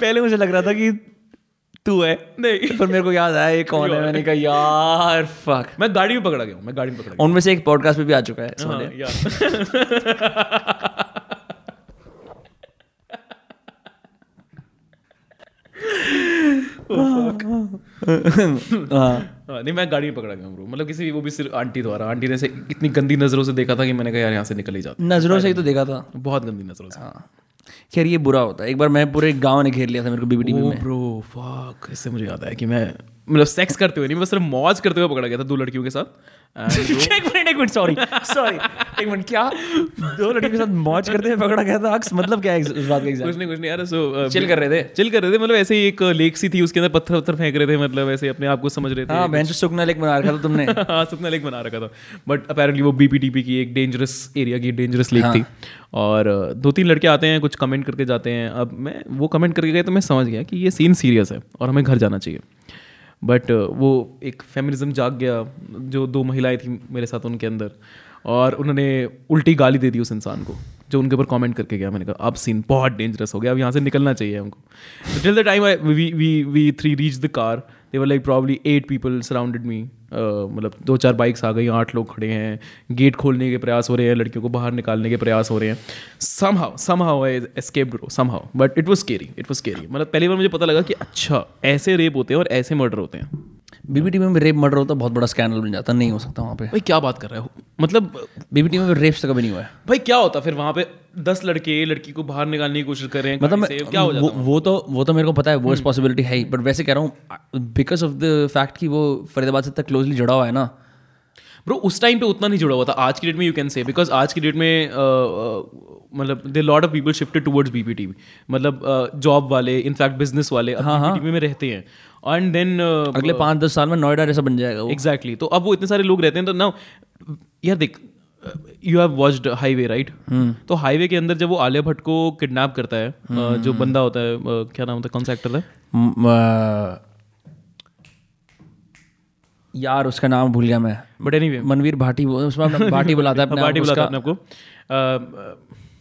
Speaker 1: पहले मुझे लग रहा था कि तू है।
Speaker 2: नहीं।
Speaker 1: पर मेरे को याद आया ये कौन है? मैंने कहा यार फक
Speaker 2: मैं गाड़ी में पकड़ा गया हूँ मैं गाड़ी में पकड़ा
Speaker 1: उनमें से एक पॉडकास्ट पे भी आ चुका है
Speaker 2: गया
Speaker 1: समझ
Speaker 2: हाँ, यार
Speaker 1: हाँ
Speaker 2: हाँ, नहीं मैं गाड़ी में पकड़ा गया ब्रो मतलब किसी वो भी सिर्फ़ आंटी द्वारा। आंटी ने से इतनी गंदी नज़रों से देखा था कि मैंने कहा यार यहाँ से निकल ही जाता
Speaker 1: नज़रों से ही तो देखा था।
Speaker 2: बहुत गंदी नज़रों से।
Speaker 1: हाँ। खैर ये बुरा होता है। एक बार मैं पूरे गाँव ने घेर लिया था मेरे को
Speaker 2: बीबीटी
Speaker 1: में।
Speaker 2: ब्रो फक इससे मुझे याद है कि मैं मतलब सेक्स करते हुए नहीं मैं सिर्फ़ मौज करते हुए पकड़ा गया था दो लड़कियों के साथ।
Speaker 1: एक मिनट एक मिनट सॉरी सॉरी एक मिनट क्या? दो लड़कियों के साथ मौज करते हुए पकड़ा गया था? अक्स मतलब क्या है इस बात का
Speaker 2: कुछ नहीं कुछ नहीं यार सो
Speaker 1: चिल कर रहे थे?
Speaker 2: चिल कर रहे थे मतलब ऐसे ही एक लेक सी थी उसके अंदर पत्थर पत्थर फेंक रहे थे मतलब ऐसे अपने आप को समझ रहे थे।
Speaker 1: हाँ बेंच सुखना लेक बना रखा था तुमने।
Speaker 2: हाँ सपना लेक बना रखा था। बट अपेरेंटली वो बीपीटीपी की एक डेंजरस एरिया की डेंजरस लेक थी। और दो तीन लड़के आते हैं कुछ कमेंट करके जाते हैं। अब मैं वो कमेंट करके गए तो मैं समझ गया कि ये सीन सीरियस है और हमें घर जाना चाहिए। बट वो एक फेमिनिज्म जाग गया, जो दो महिलाएँ थी मेरे साथ उनके अंदर। और उन्होंने उल्टी गाली दे दी उस इंसान को, जो उनके ऊपर कमेंट करके गया। मैंने कहा, अब सीन बहुत डेंजरस हो गया, अब यहाँ से निकलना चाहिए हमको। Till the time we we we three reach the car there were like probably eight people surrounded me मतलब दो चार बाइक्स आ गई, आठ लोग खड़े हैं। गेट खोलने के प्रयास हो रहे हैं, लड़कियों को बाहर निकालने के प्रयास हो रहे हैं। Somehow somehow I escape bro somehow but it was scary it was scary मतलब पहली बार मुझे पता लगा कि अच्छा ऐसे रेप होते हैं और ऐसे मर्डर होते हैं।
Speaker 1: बीबीटीवी में रेप मर्डर होता बहुत बड़ा स्कैंडल बन जाता नहीं हो सकता वहाँ पे।
Speaker 2: भाई क्या बात कर रहे हो? मतलब
Speaker 1: बीबीटीवी में रेप तो कभी नहीं हुआ है।
Speaker 2: भाई क्या होता फिर वहाँ पे? दस लड़के लड़की को बाहर निकालने की कोशिश कर रहे हैं
Speaker 1: मतलब
Speaker 2: क्या हो जाता
Speaker 1: वो, वो तो वो तो मेरे को पता है वो पॉसिबिलिटी है ही बट वैसे कह रहा हूँ बिकॉज़ ऑफ़ द फैक्ट कि वो फरीदाबाद से इतना क्लोजली जुड़ा हुआ है ना।
Speaker 2: ब्रो उस टाइम पे उतना नहीं जुड़ा हुआ था आज की डेट में यू कैन से बिकॉज़ आज की डेट में अ, अ, मतलब they lot of people shifted towards BPT मतलब जॉब वाले इनफैक्ट बिज़नेस वाले हाँ हाँ। में रहते हैं। एंड देन
Speaker 1: अगले पाँच दस साल में नोएडा जैसा बन जाएगा
Speaker 2: एग्जैक्टली तो अब वो इतने सारे लोग रहते हैं तो नाउ यार देख you have watched Highway right तो हाईवे के अंदर जब वो आलिया भट्ट को किडनैप करता है अ, जो बंदा होता है क्या नाम होता है कौन सा एक्टर
Speaker 1: अ, यार उसका नाम भूल गया मैं।
Speaker 2: But anyway
Speaker 1: Manveer Bhati वो उसमें भाटी बुलाता है
Speaker 2: पार्टी बुलाता है आपको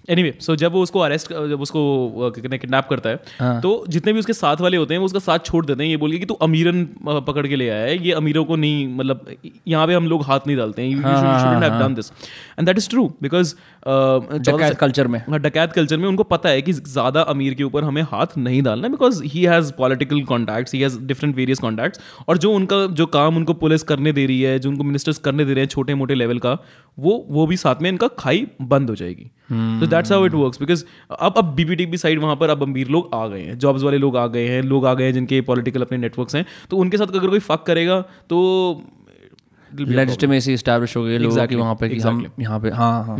Speaker 2: एनीवे anyway, सो so जब वो उसको अरेस्ट जब उसको किडनैप करता है हाँ. तो जितने भी उसके साथ वाले होते हैं वो उसका साथ छोड़ देते हैं ये बोल के कि तू अमीरन पकड़ के ले आया है ये अमीरों को नहीं मतलब यहाँ पे हम लोग हाथ नहीं डालते हैं you shouldn't have done this and that is true because
Speaker 1: डकैत कल्चर में।
Speaker 2: हाँ, डकैत कल्चर में उनको पता है कि ज़्यादा अमीर के ऊपर हमें हाथ नहीं डालना because he has political contacts he has different various contacts और जो उनका जो काम उनको पुलिस करने दे रही है जो उनको मिनिस्टर्स करने दे रहे हैं छोटे मोटे लेवल का वो वो भी साथ में इनका खाई बंद हो जाएगी। तो that's how it works because अब अब बीबीटीपी साइड वहाँ पर अब अमीर लोग आ गए हैं जॉब्स वाले लोग आ गए हैं लोग आ गए हैं जिनके पॉलिटिकल अपने नेटवर्क्स हैं। तो उनके साथ अगर कोई फक करेगा तो
Speaker 1: लेजिटिमेसी स्टैब्लिश हो गई लोगों की वहाँ पे कि हम यहाँ पे हाँ हाँ।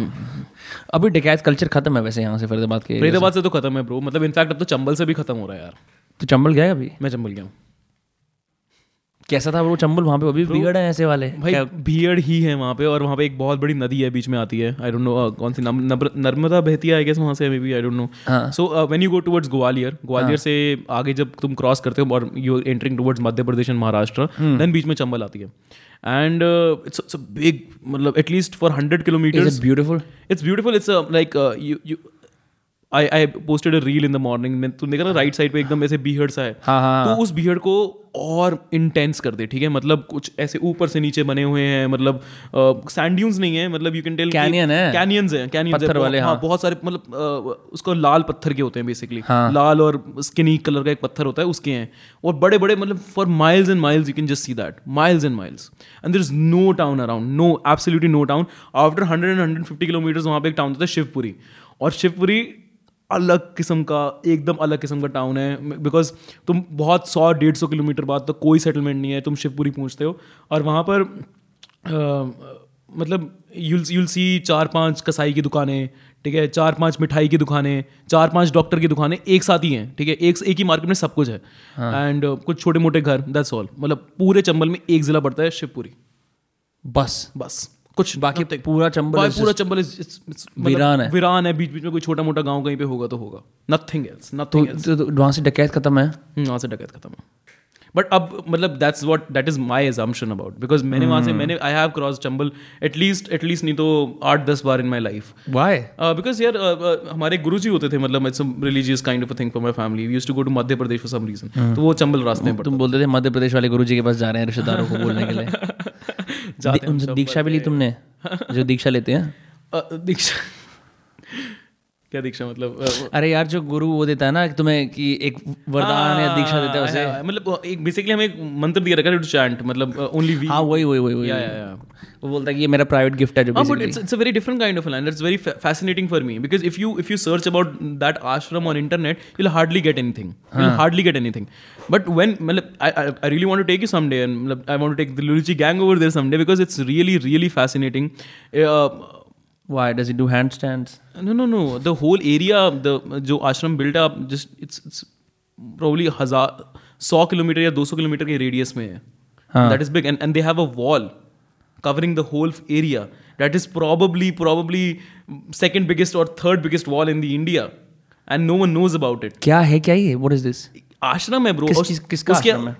Speaker 1: अभी डकैत कल्चर खत्म है वैसे यहाँ से फरीदाबाद के
Speaker 2: फरीदाबाद से तो खत्म है ब्रो मतलब इनफैक्ट अब तो चंबल से भी खत्म हो रहा है यार।
Speaker 1: तो चंबल गया अभी?
Speaker 2: मैं चंबल गया हूँ।
Speaker 1: कैसा था वो चंबल वहाँ पे? अभी बिगड़ है ऐसे वाले।
Speaker 2: भाई भीड़ ही है वहाँ पे और वहाँ पे एक बहुत बड़ी नदी है बीच में आती है। आई डोंट नो कौन सी नर्मदा बहती है आई गेस वहाँ से maybe I don't know
Speaker 1: हाँ।
Speaker 2: So when you go towards Gwalior Gwalior से आगे जब तुम क्रॉस करते हो और you entering towards Madhya Pradesh and Maharashtra then बीच में चंबल आती है। and uh, it's, a big at least
Speaker 1: for
Speaker 2: 100
Speaker 1: kilometers. Is
Speaker 2: it beautiful? It's beautiful. It's a like uh, you you I I posted a reel in the morning में तुम देखा ना राइट साइड पे एकदम ऐसे बीहड़ सा है।
Speaker 1: हाँ हाँ
Speaker 2: तो उस भीड़ को और इंटेंस कर दे ठीक है? मतलब कुछ ऐसे ऊपर से नीचे बने हुए हैं मतलब सैंड ड्यून्स नहीं है मतलब यू कैन टेल
Speaker 1: Canyon है।
Speaker 2: कैनियंस हैं कैनियंस
Speaker 1: पत्थर वाले,
Speaker 2: हाँ।
Speaker 1: हाँ।
Speaker 2: बहुत सारे मतलब उसको लाल पत्थर के होते हैं बेसिकली
Speaker 1: हाँ।
Speaker 2: लाल और स्किनी कलर का एक पत्थर होता है उसके हैं। और बड़े बड़े मतलब for miles and miles you can just see that miles and miles and there is no town around no absolutely no town after hundred and hundred fifty kilometres वहाँ पे एक टाउन होता है शिवपुरी और शिवपुरी अलग किस्म का एकदम अलग किस्म का टाउन है। बिकॉज़ तुम बहुत सौ डेढ़ सौ किलोमीटर बाद तो कोई सेटलमेंट नहीं है तुम शिवपुरी पहुँचते हो। और वहाँ पर मतलब यूल यूल सी चार पाँच कसाई की दुकानें ठीक है? चार पाँच मिठाई की दुकानें चार पाँच डॉक्टर की दुकानें एक साथ ही हैं ठीक है? एक एक ही मार्केट में सब कुछ है। एंड हाँ। कुछ छोटे मोटे घर दैट्स ऑल मतलब पूरे चंबल में एक जिला पड़ता है शिवपुरी।
Speaker 1: बस।
Speaker 2: बस। कुछ
Speaker 1: बाकी पूरा चंबल
Speaker 2: पूरा चंबल मतलब
Speaker 1: वीरान है।
Speaker 2: वीरान है बीच बीच में कोई छोटा मोटा गाँव कहीं पे होगा तो होगा। नथिंग एल्स नथिंग एल्स
Speaker 1: वहाँ से डकैत खत्म है?
Speaker 2: वहाँ से डकैत खत्म है। बट अब मतलब that's what that is my assumption about because मैंने वहाँ से मैंने I have cross Chambal at least at least नहीं तो आठ दस बार in my life
Speaker 1: why
Speaker 2: because यार uh, uh, हमारे गुरु जी होते थे मतलब it's religious kind of thing for my family use to go to Madhya Pradesh for some reason तो वो चंबल रास्ते में
Speaker 1: तुम बोलते थे मध्य प्रदेश वाले गुरु जी के पास जा रहे हैं रिश्तेदारों को बोलने के लिए. उनसे दीक्षा भी ली तुमने? जो दीक्षा लेते हैं?
Speaker 2: दीक्षा क्या दीक्षा मतलब
Speaker 1: अरे यार जो गुरु वो देता है ना तुम्हें कि एक वरदान या दीक्षा देता है उसे।
Speaker 2: मतलब एक बेसिकली हमें एक मंत्र दिया रखा टू चैंट मतलब ओनली वी
Speaker 1: हाँ वही वही वही
Speaker 2: या या
Speaker 1: वो बोलता है कि ये मेरा प्राइवेट गिफ्ट है जो
Speaker 2: but it's it's a very different kind of land it's very fascinating for me because if you if you search about that ashram on internet you will hardly get anything you will hardly get anything but when मतलब I I really want to take you someday मतलब I want to take the लुलुची gang over there someday because it's really really fascinating Uh,
Speaker 1: Why does he do handstands?
Speaker 2: no no no the whole area the जो आश्रम built up just it's it's probably हज़ार सौ किलोमीटर या 200 किलोमीटर के रेडियस में है
Speaker 1: हाँ.
Speaker 2: that is big and and they have a wall covering the whole area that is probably probably second biggest or third biggest wall in the India and no one knows about it
Speaker 1: क्या है क्या ये What is this?
Speaker 2: आश्रम है ब्रो
Speaker 1: किस चीज़- किसका आश्रम है?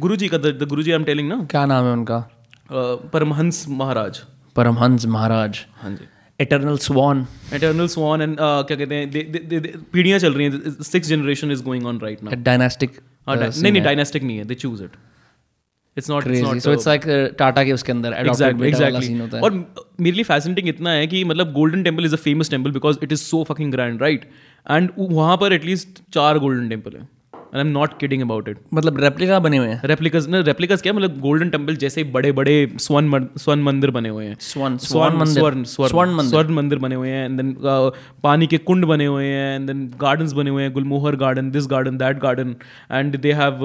Speaker 2: गुरु जी का the Guru ji I am telling ना
Speaker 1: क्या नाम है उनका
Speaker 2: uh, परमहंस महाराज
Speaker 1: परमहंस महाराज
Speaker 2: हाँ जी
Speaker 1: eternal swan
Speaker 2: eternal swan and क्या कहते हैं पीढ़ियाँ चल रही हैं six generation is going on
Speaker 1: right
Speaker 2: now dynastic नहीं नहीं डायनेस्टिक नहीं है they choose it it's not
Speaker 1: crazy so it's like Tata के उसके अंदर adopted
Speaker 2: एग्जैक्टली एग्जैक्टली
Speaker 1: होता है।
Speaker 2: और मेरे लिए फैसिनेटिंग इतना है कि मतलब Golden Temple is a famous temple because it is so fucking grand right and वहाँ पर एटलीस्ट चार गोल्डन टेंपल है। I am not kidding about it
Speaker 1: मतलब रेप्लिका बने हुए हैं?
Speaker 2: रेप्लिकस ना रेप्लिकस क्या? मतलब गोल्डन टेंपल जैसे बड़े बड़े स्वर्ण स्वर्ण मंदिर बने हुए हैं।
Speaker 1: स्वर्ण स्वर्ण
Speaker 2: स्वर्ण
Speaker 1: मंदिर।
Speaker 2: स्वर्ण
Speaker 1: स्वर्ण
Speaker 2: स्वर्ण
Speaker 1: मंदिर।
Speaker 2: स्वर्ण मंदिर बने हुए हैं एंड देन पानी के कुंड बने हुए हैं एंड देन गार्डन्स बने हुए हैं Gulmohar garden this garden that garden and they have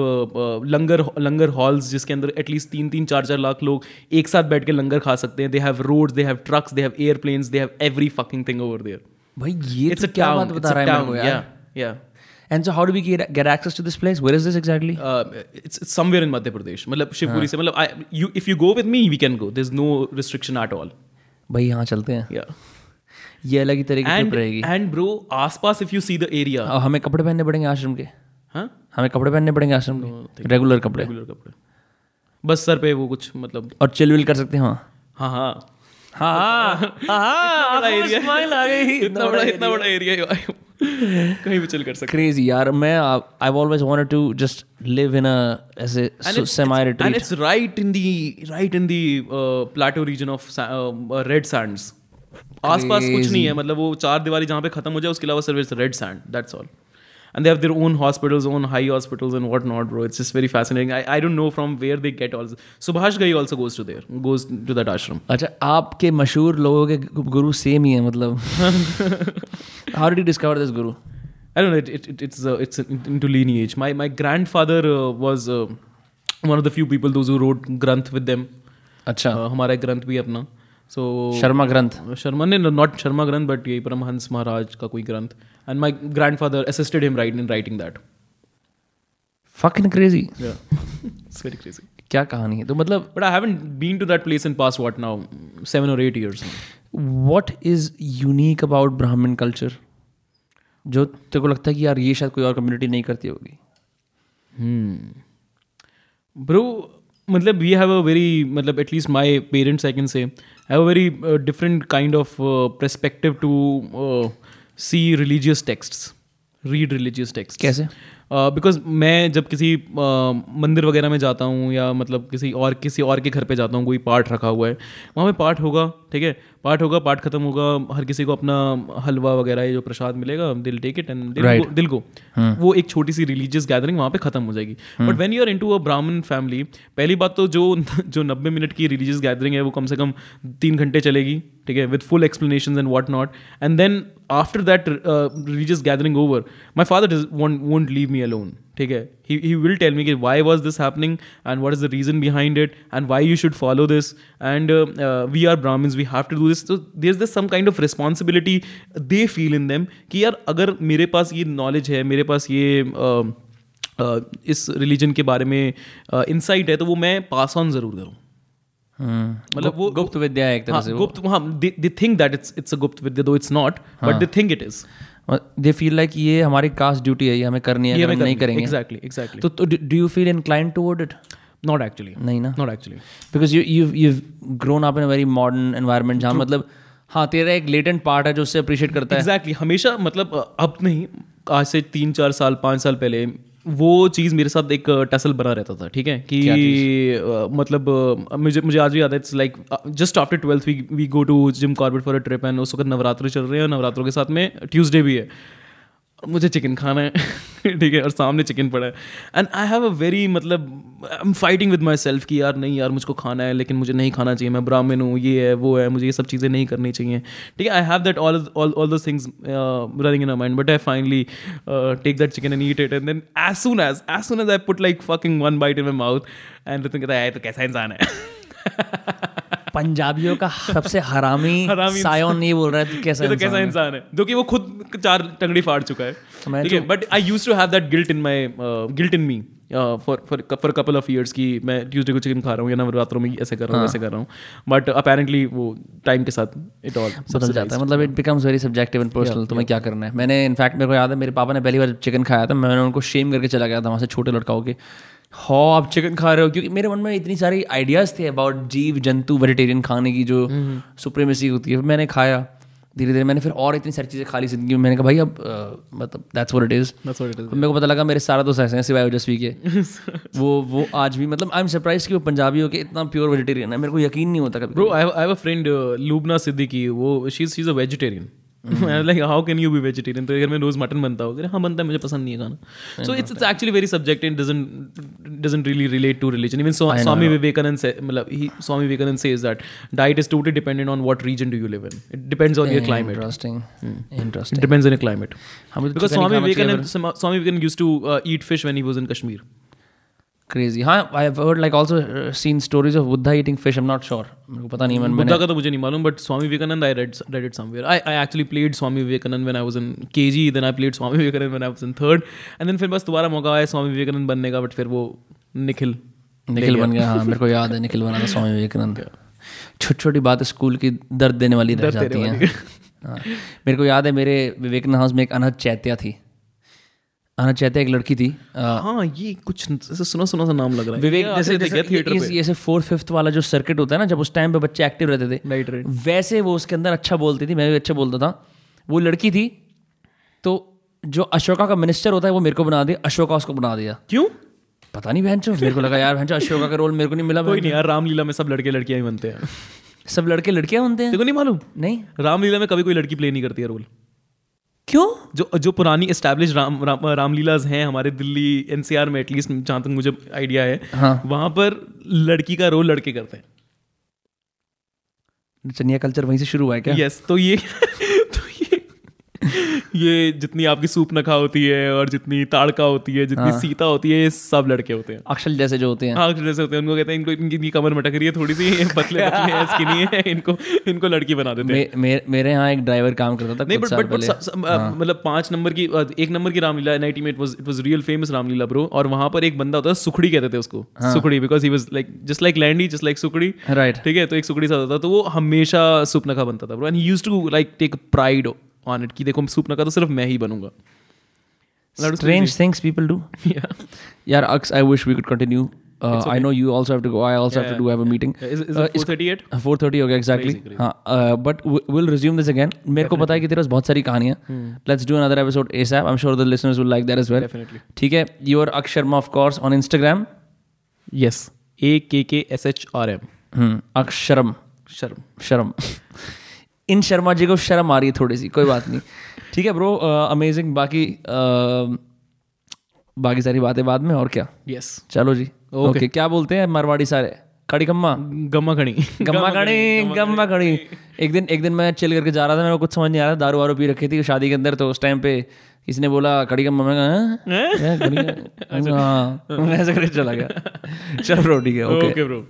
Speaker 2: langar langar halls जिसके अंदर एटलीस्ट तीन तीन चार चार लाख लोग एक साथ बैठ के लंगर खा सकते हैं। They have roads they have trucks they have airplanes they have every fucking thing over there
Speaker 1: भाई ये
Speaker 2: इट्स
Speaker 1: तो क्या बात बता रहा है मेरे को यार।
Speaker 2: Yeah
Speaker 1: and so how do we get access to this place where is this exactly
Speaker 2: it's it's somewhere in Madhya Pradesh मतलब शिवपुरी से मतलब you if you go with me we can go there is no restriction at all
Speaker 1: भाई यहाँ चलते हैं।
Speaker 2: या
Speaker 1: ये अलग ही तरह की रहेगी।
Speaker 2: एंड ब्रो आसपास if you see the
Speaker 1: area हमें कपड़े पहनने पड़ेंगे आश्रम के।
Speaker 2: हाँ
Speaker 1: हमें कपड़े पहनने पड़ेंगे आश्रम के। रेगुलर कपड़े।
Speaker 2: रेगुलर कपड़े। बस सर पे वो कुछ मतलब
Speaker 1: और चिल विल कर सकते हैं
Speaker 2: हाँ। हाँ
Speaker 1: हाँ। हाँ
Speaker 2: बड़ा है।
Speaker 1: स्माइल आ गई।
Speaker 2: इतना बड़ा इतना बड़ा एरिया कहीं भी चल कर सकते
Speaker 1: क्रेजी यार मैं I always wanted to just live in a ऐसे semi
Speaker 2: retreat
Speaker 1: and
Speaker 2: it's right in the right in the plateau region of red sands आसपास कुछ नहीं है मतलब वो चार दीवारी जहाँ पे खत्म हो जाए उसके अलावा सिर्फ़ red sand that's all and they have their own hospitals own high hospitals and whatnot bro it's just very fascinating I, I don't know from where they get all this subhash gai also goes to there goes to that ashram
Speaker 1: अच्छा आपके मशहूर लोगों के गुरु सेम ही है मतलब how did you discover this guru
Speaker 2: I don't know. It, it, it, it's uh, it's into lineage. My my grandfather uh, was uh, one of the few people those who wrote Granth with them.
Speaker 1: अच्छा
Speaker 2: Uh, हमारा एक ग्रंथ भी है अपना सो
Speaker 1: शर्मा ग्रंथ
Speaker 2: शर्मा ने नॉट शर्मा ग्रंथ बट ये परमहंस महाराज का कोई ग्रंथ and my grandfather assisted him right in writing
Speaker 1: that fucking
Speaker 2: crazy very crazy
Speaker 1: क्या कहानी है? तो मतलब
Speaker 2: but I haven't been to that place in past what now 7 और 8 years
Speaker 1: what is unique about Brahmin culture जो तेरे को लगता है कि यार ये शायद कोई और कम्युनिटी नहीं करती होगी।
Speaker 2: ब्रो मतलब वी हैव अ वेरी मतलब at least my parents I can say have a very uh, different kind of uh, perspective to uh, see religious texts, read religious
Speaker 1: texts.
Speaker 2: Because मैं जब किसी uh, मंदिर वगैरह में जाता हूँ या मतलब किसी और किसी और के घर पे जाता हूँ कोई पाठ रखा हुआ है वहाँ पे पाठ होगा ठीक है? पाठ होगा पाठ खत्म होगा हर किसी को अपना हलवा वगैरह ये जो प्रसाद मिलेगा दिल टेक इट एंड दिल
Speaker 1: Right.
Speaker 2: गो दिल को वो एक छोटी सी रिलीजियस गैदरिंग वहाँ पे खत्म हो जाएगी। But when you are into a Brahmin family पहली बात तो जो जो नब्बे मिनट की रिलीजियस गैदरिंग है वो कम से कम तीन घंटे चलेगी ठीक है? With full explanation and what not and then after that religious gathering over my father won't leave me me alone ठीक है? ही विल टेल मी कि why was this happening and what is the reason behind it and why you should follow this and we are Brahmins we have to do this this this some kind of responsibility they feel in them कि यार अगर मेरे पास ये नॉलेज है मेरे पास ये इस रिलीजन के बारे में इंसाइट है तो वो मैं पास ऑन ज़रूर करूँ। हाँ। मतलब वो
Speaker 1: गुप्त विद्या है एक तरह से
Speaker 2: गुप्त हाँ the that it's it's a गुप्त विद्या though it's not but think it is
Speaker 1: they feel like ये हमारी कास्ट ड्यूटी है ये हमें करनी है ये हम नहीं करेंगे।
Speaker 2: एग्जैक्टली एग्जैक्टली
Speaker 1: तो do you feel incline toward it
Speaker 2: not actually
Speaker 1: नहीं ना?
Speaker 2: Not
Speaker 1: actually because you you you grown up in very modern environment जहाँ मतलब हाँ तेरा एक लेटेंट पार्ट है जो उससे अप्रिशिएट करता exactly. है।
Speaker 2: एग्जैक्टली हमेशा मतलब अब नहीं आज से तीन चार साल पाँच साल पहले वो चीज़ मेरे साथ एक टसल बना रहता था ठीक है? कि मतलब मुझे मुझे आज भी याद है it's like just after twelfth we we go to Jim Corbett for a trip and उस वक्त नवरात्र चल रहे हैं और नवरात्रों के साथ में ट्यूसडे भी है। मुझे चिकन खाना है। ठीक है, और सामने चिकन पड़ा है। And I have a very मतलब I am fighting with myself कि यार, नहीं यार, मुझको खाना है, लेकिन मुझे नहीं खाना चाहिए। मैं ब्राह्मण हूँ, ये है, वो है, मुझे ये सब चीज़ें नहीं करनी चाहिए। ठीक है I have that all all all things running in mind but I finally take that chicken and eat it and then as soon as as soon as I put like fucking one bite in my mouth and कहता है तो कैसा इंसान है?
Speaker 1: पंजाबियों का सबसे हरामी
Speaker 2: हरामी
Speaker 1: सायोन ये बोल रहा है तो कैसा
Speaker 2: तो
Speaker 1: इंसान
Speaker 2: कैसा
Speaker 1: है?
Speaker 2: इंसान है? जो कि वो खुद चार टंगड़ी फाड़ चुका है। है but I use to have that guilt in my guilt in me for for couple of years की मैं ट्यूजडे को चिकन खा रहा हूँ या नवरात्रों में ऐसे कर रहा हूँ वैसे कर रहा हूँ। बट अपेरेंटली वो टाइम के साथ इट ऑल
Speaker 1: बदल जाता है मतलब it becomes very subjective and personal तुम्हें क्या करना है? मैंने इनफैक्ट मेरे को याद है मेरे पापा ने पहली बार चिकन खाया था मैंने उनको शेम करके चला गया था वहाँ से छोटे लड़काओं के। हो आप चिकन खा रहे हो? क्योंकि मेरे मन में इतनी सारी आइडियाज़ थे अबाउट जीव जंतु वेजिटेरियन खाने की जो सुप्रीमेसी होती है मैंने खाया। धीरे धीरे मैंने फिर और इतनी सारी चीज़ें खाली ज़िंदगी में मैंने कहा भाई अब मतलब that's what it is
Speaker 2: That's what it is.
Speaker 1: मेरे को पता लगा मेरे सारा दोस्त ऐसे हैं सिवाय ओजस्वी के वो वो आज भी मतलब आई एम सरप्राइज़ कि वो पंजाबी हो के इतना प्योर वेजिटेरियन है मेरे को यकीन नहीं होता कभी
Speaker 2: bro I have a friend Lubna Siddiqui. वो she's is a vegetarian. Like how can you be vegetarian तो अगर मैं रोज मटन बनता हूँ हाँ बनता है मुझे पसंद नहीं है खाना। So it's it's actually very subject in doesn't really relate to religion even Swami Vivekananda से मतलब स्वामी विवेकानंद से is that diet is totally dependent on what region do you live in it depends on your climate Swami Vivekananda Swami Vivekananda use to eat fish when he was in Kashmir
Speaker 1: crazy हाँ I heard like also seen stories of Buddha eating fish am not sure मेरे को पता नहीं मैंने
Speaker 2: बुद्धा का तो मुझे नहीं मालूम but Swami Vivekananda I read read it somewhere I I actually played Swami Vivekananda when I was in KG then I played Swami Vivekananda when I was in third and then फिर बस दोबारा मौका आया स्वामी विवेकानंद बनने का बट फिर वो निखिल
Speaker 1: निखिल बन गया हाँ मेरे को याद है निखिल बना था स्वामी विवेकानंद छोटी छोटी बातें स्कूल की दर्द देने वाली रह जाती हैं। हाँ। मेरे को याद है मेरे विवेकानंद हाउस में एक अनहद चैत्या थी। आना चाहते एक लड़की थी
Speaker 2: हाँ ये कुछ ऐसे सुना सुना सा नाम लग रहा है।
Speaker 1: विवेक जैसे
Speaker 2: देखा थिएटर
Speaker 1: जैसे जैसे फोर्थ फिफ्थ वाला जो सर्किट होता है ना जब उस टाइम पे बच्चे एक्टिव रहते थे
Speaker 2: राइट राइट
Speaker 1: वैसे वो उसके अंदर अच्छा बोलती थी मैं भी अच्छा बोलता था। वो लड़की थी तो जो अशोका का मिनिस्टर होता है वो मेरे को बना दिया अशोका उसको बना दिया।
Speaker 2: क्यों?
Speaker 1: पता नहीं बहन मेरे को लगा यार बहन अशोका का रोल मेरे को नहीं मिला
Speaker 2: कोई नहीं यार रामलीला में सब लड़के लड़कियाँ ही बनते हैं।
Speaker 1: सब लड़के लड़कियाँ बनते हैं।
Speaker 2: देखो नहीं मालूम?
Speaker 1: नहीं।
Speaker 2: रामलीला में कभी कोई लड़की प्ले नहीं करती है रोल
Speaker 1: क्यों?
Speaker 2: जो जो पुरानी एस्टेब्लिश राम, राम रामलीलाज हैं हमारे दिल्ली एनसीआर में एटलीस्ट जहाँ तक मुझे आइडिया है
Speaker 1: हाँ।
Speaker 2: वहाँ पर लड़की का रोल लड़के करते हैं।
Speaker 1: चनिया कल्चर वहीं से शुरू हुआ है क्या?
Speaker 2: यस yes, तो ये ये जितनी आपकी सूप नखा होती है और जितनी ताड़का होती है जितनी
Speaker 1: हाँ।
Speaker 2: सीता होती है ये सब लड़के होते हैं।
Speaker 1: अक्षल जैसे जो होते हैं।
Speaker 2: हाँ जैसे होते हैं। उनको कहते हैं इनको इनकी कमर मटक रही है थोड़ी सी ये पतले पतले हैं स्किनी है इनको इनको लड़की बना देते हैं।
Speaker 1: मे, मे, मेरे यहाँ एक ड्राइवर काम करता था
Speaker 2: नहीं बट बट
Speaker 1: हाँ।
Speaker 2: मतलब पाँच नंबर की एक नंबर की रामलीला एनआईटी में it was it was real famous Ramlila bro और वहाँ पर एक बंदा होता है सुखड़ी कहते थे उसको।
Speaker 1: हाँ।
Speaker 2: Sukhdi because he was like just like लैंडी just like Sukhdi.
Speaker 1: Right
Speaker 2: ठीक है तो एक सुखड़ी सा होता था तो वो हमेशा सुपनखा बनता था bro and used to like take pride on it कि देखो सूप सुपनखा तो सिर्फ़ मैं ही बनूँगा।
Speaker 1: Strange things people do.
Speaker 2: Yeah.
Speaker 1: यार Aksh I wish we could continue I know you also have to go I also have to do have a meeting
Speaker 2: Is, is it 438?
Speaker 1: Four thirty हो गया एग्जैक्टली हाँ but will resume this again मेरे को पता है कि तेरे पास बहुत सारी कहानियाँ let's do another episode ASAP I am sure the listeners will like that as well
Speaker 2: Definitely.
Speaker 1: ठीक है? Your Aksh Sharma of course on Instagram
Speaker 2: Yes. A K K S H R M.
Speaker 1: अक्षरम
Speaker 2: शर्म
Speaker 1: शर्म इन शर्मा जी को शर्म आ रही है थोड़ी सी कोई बात नहीं। ठीक है ब्रो अमेजिंग बाकी uh, बाकी सारी बातें बाद में और क्या?
Speaker 2: यस
Speaker 1: चलो जी। ओके क्या बोलते हैं मारवाड़ी सारे? कड़ी कम्मा
Speaker 2: गम्मा खड़ी।
Speaker 1: गम्मा कड़ी गम्मा कड़ी एक दिन एक दिन मैं चिल करके जा रहा था मेरे को कुछ समझ नहीं आ रहा दारू वारू पी रखी थी शादी के अंदर तो उस टाइम पे किसी ने बोला कड़ी गम्मा मैं कहा, "हैं? गम्मा?" हाँ। ऐसे करके चला गया। चलो ब्रो ठीक है
Speaker 2: ओके ब्रो